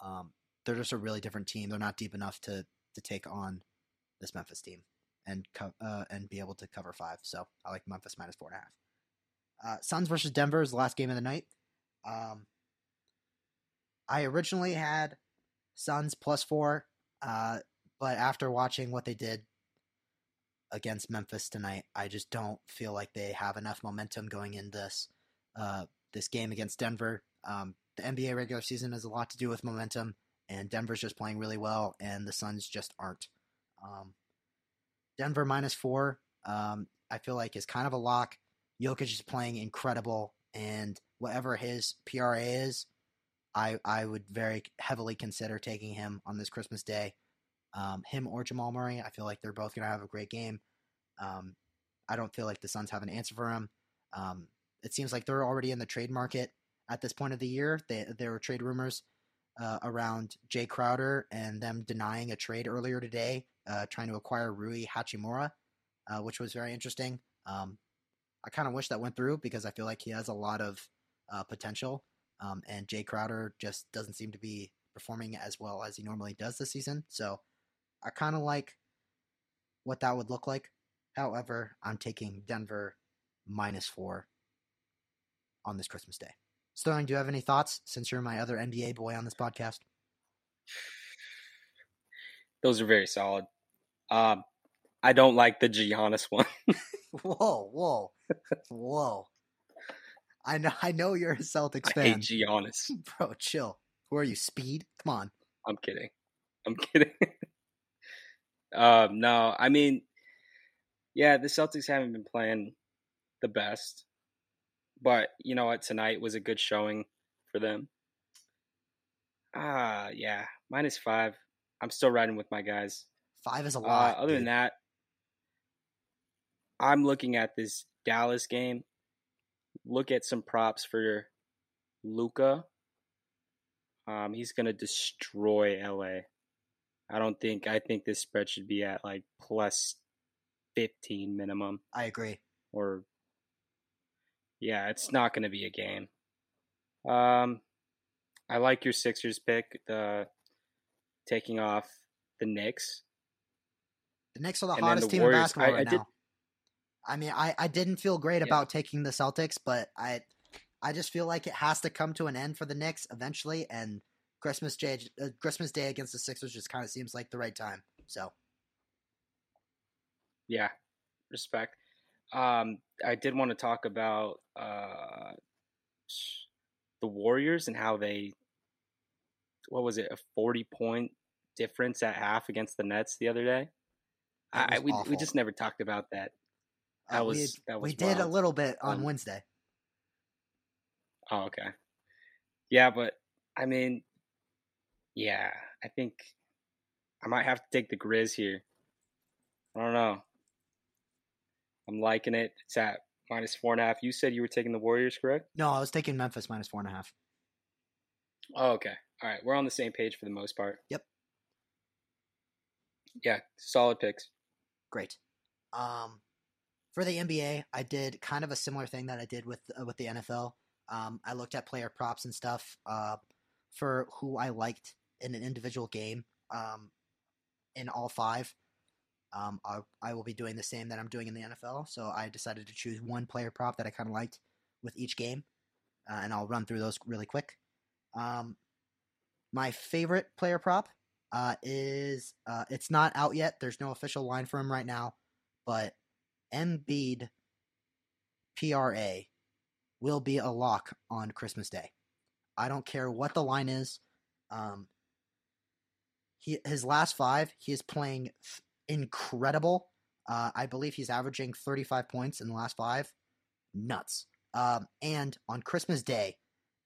Um, they're just a really different team. They're not deep enough to to take on this Memphis team and co- uh, and be able to cover five. So I like Memphis minus four and a half. Uh, Suns versus Denver is the last game of the night. Um, I originally had Suns plus four, uh, but after watching what they did against Memphis tonight, I just don't feel like they have enough momentum going in this uh, this game against Denver. Um, the NBA regular season has a lot to do with momentum, and Denver's just playing really well, and the Suns just aren't. Um, Denver minus four, um, I feel like is kind of a lock. Jokic is playing incredible, and whatever his PRA is, I I would very heavily consider taking him on this Christmas day. Um, him or Jamal Murray, I feel like they're both going to have a great game. Um, I don't feel like the Suns have an answer for him. Um, it seems like they're already in the trade market at this point of the year. They, there were trade rumors uh, around Jae Crowder and them denying a trade earlier today, uh, trying to acquire Rui Hachimura, uh, which was very interesting. Um, I kind of wish that went through because I feel like he has a lot of uh, potential, um, and Jae Crowder just doesn't seem to be performing as well as he normally does this season. So I kind of like what that would look like. However, I'm taking Denver minus four on this Christmas Day. Sterling, do you have any thoughts since you're my other NBA boy on this podcast? Those are very solid. Um, I don't like the Giannis one. (laughs) whoa, whoa, whoa! I know, I know you're a Celtics fan. I hate Giannis. (laughs) bro. Chill. Who are you? Speed? Come on. I'm kidding. I'm (laughs) kidding. um, no, I mean, yeah, the Celtics haven't been playing the best, but you know what? Tonight was a good showing for them. Ah, yeah, minus five. I'm still riding with my guys. Five is a Uh, lot. other than that, I'm looking at this Dallas game. Look at some props for Luka. Um, he's gonna destroy LA. I don't think. I think this spread should be at like plus fifteen minimum, I agree. or yeah, it's not gonna be a game. Um, I like your Sixers pick. The taking off the Knicks. The Knicks are the And hottest the team in basketball I- right I did- now. I mean, I, I didn't feel great Yeah. about taking the Celtics, but I I just feel like it has to come to an end for the Knicks eventually, and Christmas Day uh, Christmas Day against the Sixers just kind of seems like the right time. So Yeah, respect. Um, I did want to talk about uh, the Warriors and how they, what was it, a forty point difference at half against the Nets the other day. I, we we just never talked about that. Uh, That we, was- that was we did a little bit on Um, Wednesday. Oh, okay. Yeah, but I mean, yeah, I think I might have to take the Grizz here. I don't know. I'm liking it. It's at minus four and a half. You said you were taking the Warriors, correct? No, I was taking Memphis minus four and a half. Oh, okay. All right. We're on the same page for the most part. Yep. Yeah, solid picks. Great. Um, for the NBA, I did kind of a similar thing that I did with uh, with the NFL. Um, I looked at player props and stuff uh, for who I liked in an individual game. Um, in all five, um, I, I will be doing the same that I'm doing in the NFL. So I decided to choose one player prop that I kind of liked with each game, uh, and I'll run through those really quick. Um, my favorite player prop uh, is uh, it's not out yet. There's no official line for him right now, but Embiid PRA will be a lock on Christmas Day. I don't care what the line is. Um, he his last five, he is playing incredible. Uh, I believe he's averaging 35 points in the last five. Nuts. Um, and on Christmas Day,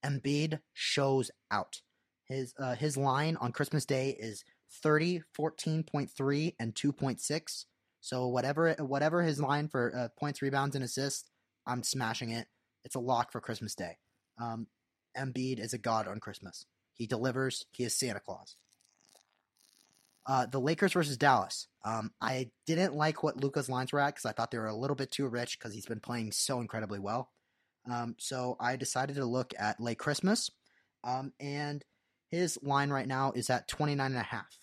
Embiid shows out. His uh, his line on Christmas Day is 30, 14.3, and 2.6. So whatever whatever his line for uh, points, rebounds, and assists, I'm smashing it. It's a lock for Christmas Day. Um, Embiid is a god on Christmas. He delivers. He is Santa Claus. Uh, the Lakers versus Dallas. Um, I didn't like what Luka's lines were at because I thought they were a little bit too rich because he's been playing so incredibly well. Um, so I decided to look at Late Christmas, um, and his line right now is at 29 and a half.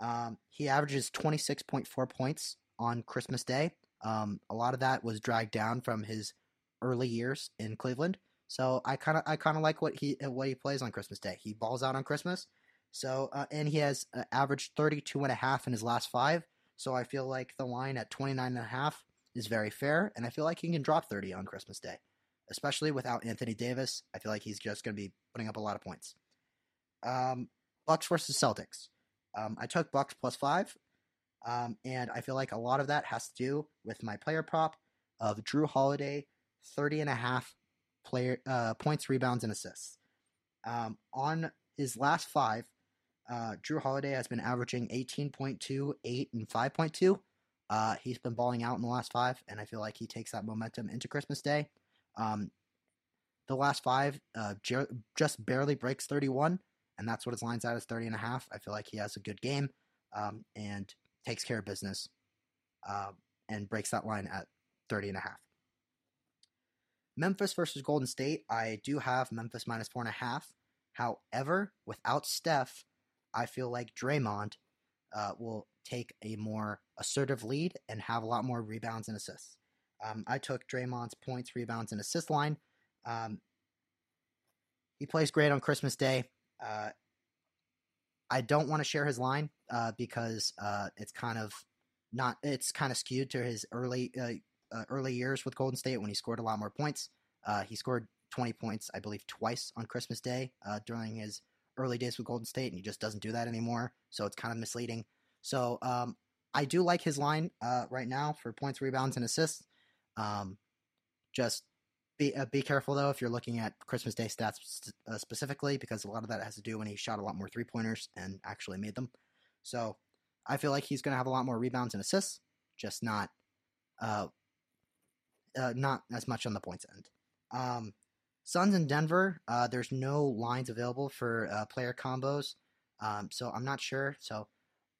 Um, he averages 26.4 points on Christmas Day. Um, a lot of that was dragged down from his early years in Cleveland. So I kind of I kind of like what he what he plays on Christmas Day. He balls out on Christmas. So uh, and he has uh, averaged 32 and a half in his last 5. So I feel like the line at 29 and a half is very fair and I feel like he can drop 30 on Christmas Day. Especially without Anthony Davis, I feel like he's just going to be putting up a lot of points. Um, Bucks versus Celtics. Um, I took Bucks plus five, um, and I feel like a lot of that has to do with my player prop of Jrue Holiday, 30 and a half player uh, points, rebounds, and assists. Um, on his last five, uh, Jrue Holiday has been averaging 18.2, 8, and 5.2. Uh, he's been balling out in the last five, and I feel like he takes that momentum into Christmas Day. Um, the last five, uh, ju- just barely breaks 31 and that's what his line's at is 30 and a half. I feel like he has a good game um, and takes care of business uh, and breaks that line at 30 and a half. Memphis versus Golden State. I do have Memphis minus four and a half. However, without Steph, I feel like Draymond uh, will take a more assertive lead and have a lot more rebounds and assists. Um, I took Draymond's points, rebounds, and assist line. Um, he plays great on Christmas Day. Uh, I don't want to share his line uh, because uh, it's kind of not it's kind of skewed to his early uh, uh, early years with Golden State when he scored a lot more points. Uh, he scored 20 points, I believe, twice on Christmas Day during his early days with Golden State, and he just doesn't do that anymore. So it's kind of misleading. So um, I do like his line right now for points, rebounds, and assists. Um, just be uh, be careful though if you're looking at Christmas Day stats uh, specifically, because a lot of that has to do when he shot a lot more three pointers and actually made them. So I feel like he's going to have a lot more rebounds and assists, just not uh, uh, not as much on the points end. Um, Suns in Denver, uh, there's no lines available for uh, player combos, um, so I'm not sure. So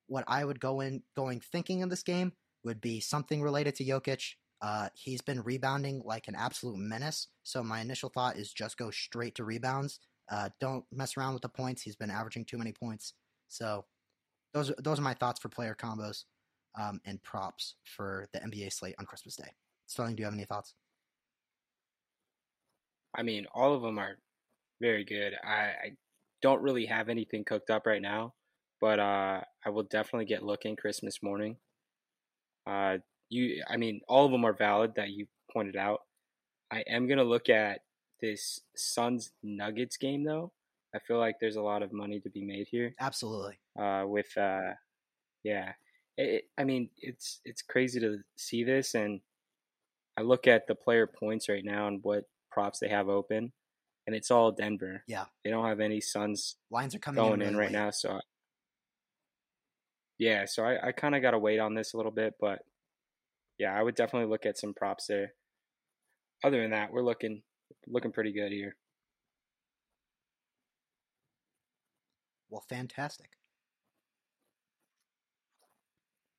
what I would go in going thinking of this game would be something related to Jokic, uh, he's been rebounding like an absolute menace. So my initial thought is just go straight to rebounds. Uh, don't mess around with the points. He's been averaging too many points. So those are, those are my thoughts for player combos um, and props for the NBA slate on Christmas Day. Sterling, do you have any thoughts? I mean, all of them are very good. I, I don't really have anything cooked up right now, but uh, I will definitely get looking Christmas morning. Uh, you I mean all of them are valid that you pointed out. I am gonna look at this Suns Nuggets game though. I feel like there's a lot of money to be made here. Absolutely. Uh, with uh, yeah, it, I mean it's it's crazy to see this, and I look at the player points right now and what props they have open, and it's all Denver. Yeah, they don't have any Suns lines are coming going in, in right late. now, so yeah, so I, I kind of got to wait on this a little bit, but yeah, I would definitely look at some props there. Other than that, we're looking looking pretty good here. Well, fantastic.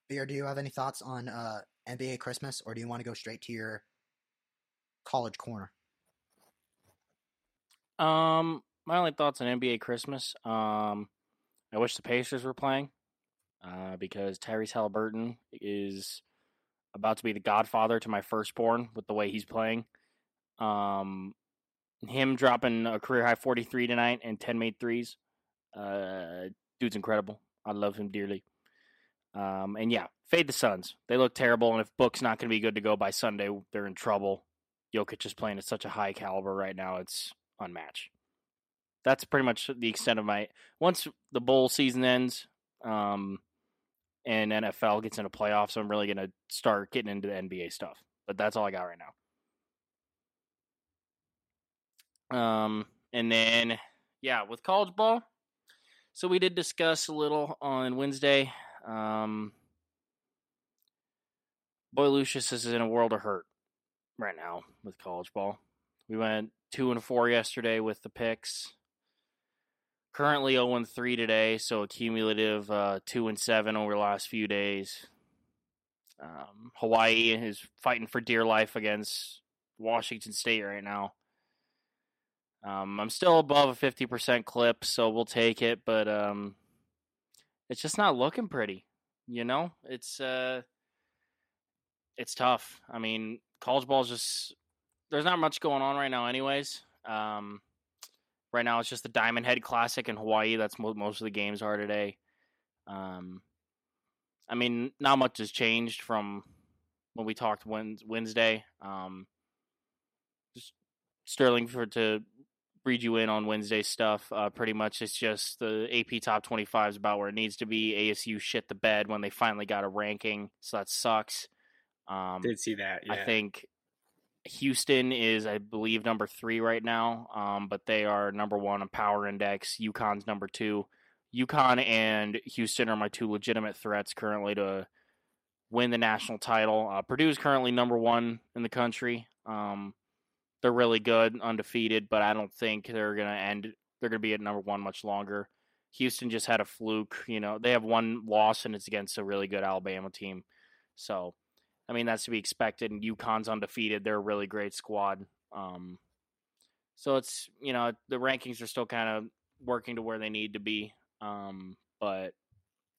Beer, do you have any thoughts on uh, NBA Christmas, or do you want to go straight to your college corner? Um, my only thoughts on NBA Christmas. Um, I wish the Pacers were playing, uh, because Tyrese Halliburton is about to be the godfather to my firstborn with the way he's playing. Um, him dropping a career high 43 tonight and 10 made threes. Uh, dude's incredible. I love him dearly. Um, and yeah, fade the Suns. They look terrible, and if Book's not going to be good to go by Sunday, they're in trouble. Jokic is playing at such a high caliber right now; it's unmatched. That's pretty much the extent of my. Once the bowl season ends, um, and NFL gets into playoffs, so I'm really going to start getting into the NBA stuff. But that's all I got right now. Um, and then yeah, with college ball. So we did discuss a little on Wednesday. Um, boy, Lucius is in a world of hurt right now with college ball. We went two and four yesterday with the picks currently 0 and 3 today, so a cumulative uh, 2 and 7 over the last few days. Um, Hawaii is fighting for dear life against Washington State right now. Um, I'm still above a 50% clip, so we'll take it, but um, it's just not looking pretty. You know, it's uh, it's tough. I mean, college ball is just there's not much going on right now, anyways. Um, Right now, it's just the Diamond Head Classic in Hawaii. That's what most of the games are today. Um, I mean, not much has changed from when we talked Wednesday. Um, just Sterling for to read you in on Wednesday stuff. Uh, pretty much, it's just the AP Top 25 is about where it needs to be. ASU shit the bed when they finally got a ranking, so that sucks. Um, Did see that? Yeah. I think Houston is, I believe, number three right now, um, but they are number one on Power Index. UConn's number two. UConn and Houston are my two legitimate threats currently to win the national title. Uh, Purdue is currently number one in the country. Um, they're really good, undefeated, but I don't think they're going to end. They're going to be at number one much longer. Houston just had a fluke. You know, they have one loss, and it's against a really good Alabama team. So I mean, that's to be expected. And UConn's undefeated. They're a really great squad. Um, so it's, you know, the rankings are still kind of working to where they need to be. Um, but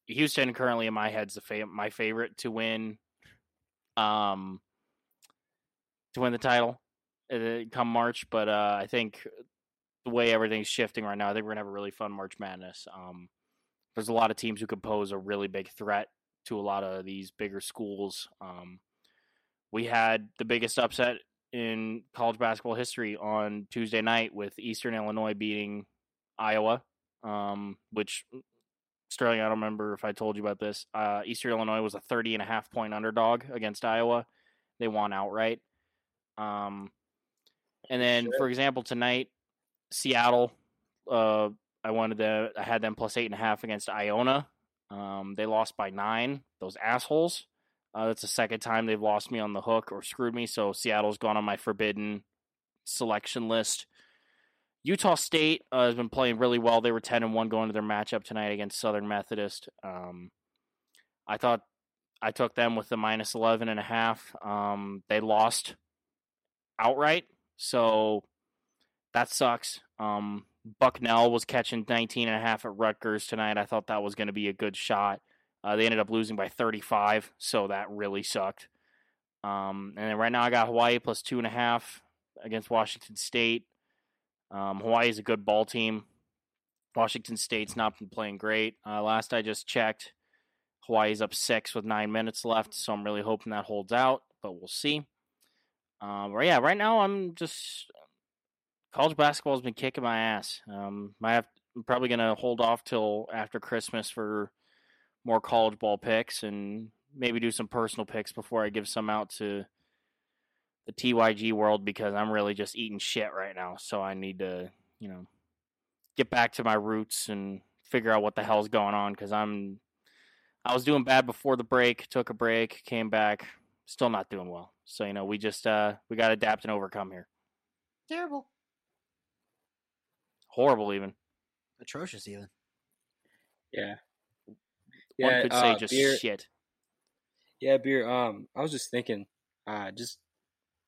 Houston currently in my head's the fa- my favorite to win, um, to win the title uh, come March. But uh, I think the way everything's shifting right now, I think we're gonna have a really fun March Madness. Um, there's a lot of teams who could pose a really big threat to a lot of these bigger schools. Um, we had the biggest upset in college basketball history on Tuesday night with Eastern Illinois beating Iowa, um, which Sterling, I don't remember if I told you about this. Uh, Eastern Illinois was a 30 and a half point underdog against Iowa. They won outright. Um, and then, for example, tonight, Seattle, uh, I wanted to, I had them plus eight and a half against Iona. Um, they lost by nine. Those assholes. Uh, that's the second time they've lost me on the hook or screwed me. So Seattle's gone on my forbidden selection list. Utah State uh, has been playing really well. They were ten and one going to their matchup tonight against Southern Methodist. Um, I thought I took them with the minus 11 and a half. Um, they lost outright, so that sucks. Um, Bucknell was catching 19 and a half at Rutgers tonight. I thought that was going to be a good shot. Uh, they ended up losing by 35, so that really sucked. Um, and then right now I got Hawaii plus two and a half against Washington State. Um, Hawaii is a good ball team. Washington State's not been playing great. Uh, last I just checked, Hawaii's up six with nine minutes left, so I'm really hoping that holds out, but we'll see. Um, yeah, right now I'm just college basketball has been kicking my ass. Um, have, I'm probably gonna hold off till after Christmas for more college ball picks and maybe do some personal picks before I give some out to the TYG world because I'm really just eating shit right now. So I need to, you know, get back to my roots and figure out what the hell's going on because I'm I was doing bad before the break, took a break, came back, still not doing well. So, you know, we just uh we got to adapt and overcome here. Terrible. Horrible even. Atrocious even. Yeah. One Yeah, could say uh, just beer, shit. Yeah, beer. Um, I was just thinking, uh, just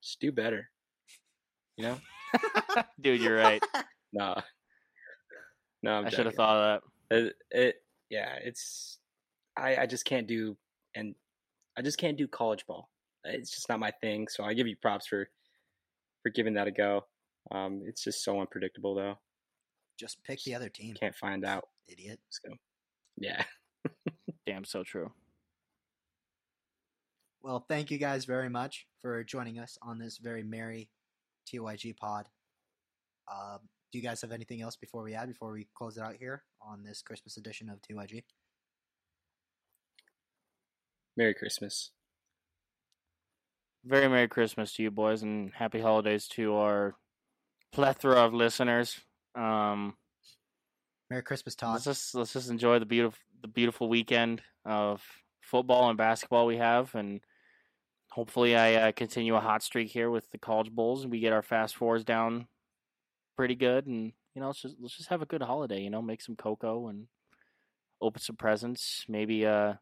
just do better. You know? (laughs) Dude, you're right. (laughs) Nah. No, I'm I should have thought of that. It, it yeah, it's I I just can't do and I just can't do college ball. It's just not my thing. So I give you props for for giving that a go. Um, it's just so unpredictable though. Just pick the other team, Can't find out. idiot. So yeah. (laughs) Damn, so true. Well, thank you guys very much for joining us on this very merry TYG pod. Um, do you guys have anything else before we add, before we close it out here on this Christmas edition of TYG? Merry Christmas. Very Merry Christmas to you boys and happy holidays to our plethora of listeners. Um, Merry Christmas, Todd. let's just let's just enjoy the beautiful the beautiful weekend of football and basketball we have, and hopefully I uh, continue a hot streak here with the college bowls and we get our fast fours down pretty good, and you know let's just let's just have a good holiday. You know, make some cocoa and open some presents. Maybe uh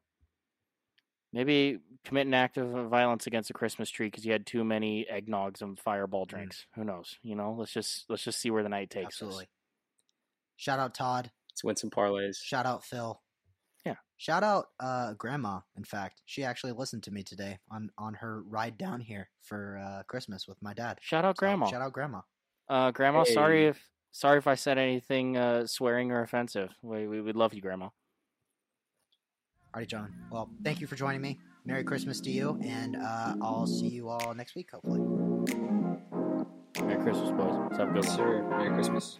maybe commit an act of violence against a Christmas tree because you had too many eggnogs and fireball drinks. Who knows? You know, let's just let's just see where the night takes Absolutely. us. Shout out Todd. Let's win some parlays. Shout out Phil. Yeah. Shout out uh, Grandma. In fact, she actually listened to me today on on her ride down here for uh, Christmas with my dad. Shout out So, grandma. shout out Grandma. Uh, grandma, sorry if sorry if I said anything uh, swearing or offensive. We we would love you, grandma. Alrighty, John. Well, thank you for joining me. Merry Christmas to you, and uh, I'll see you all next week, hopefully. Merry Christmas, boys. Have a good one. sir. Merry Christmas.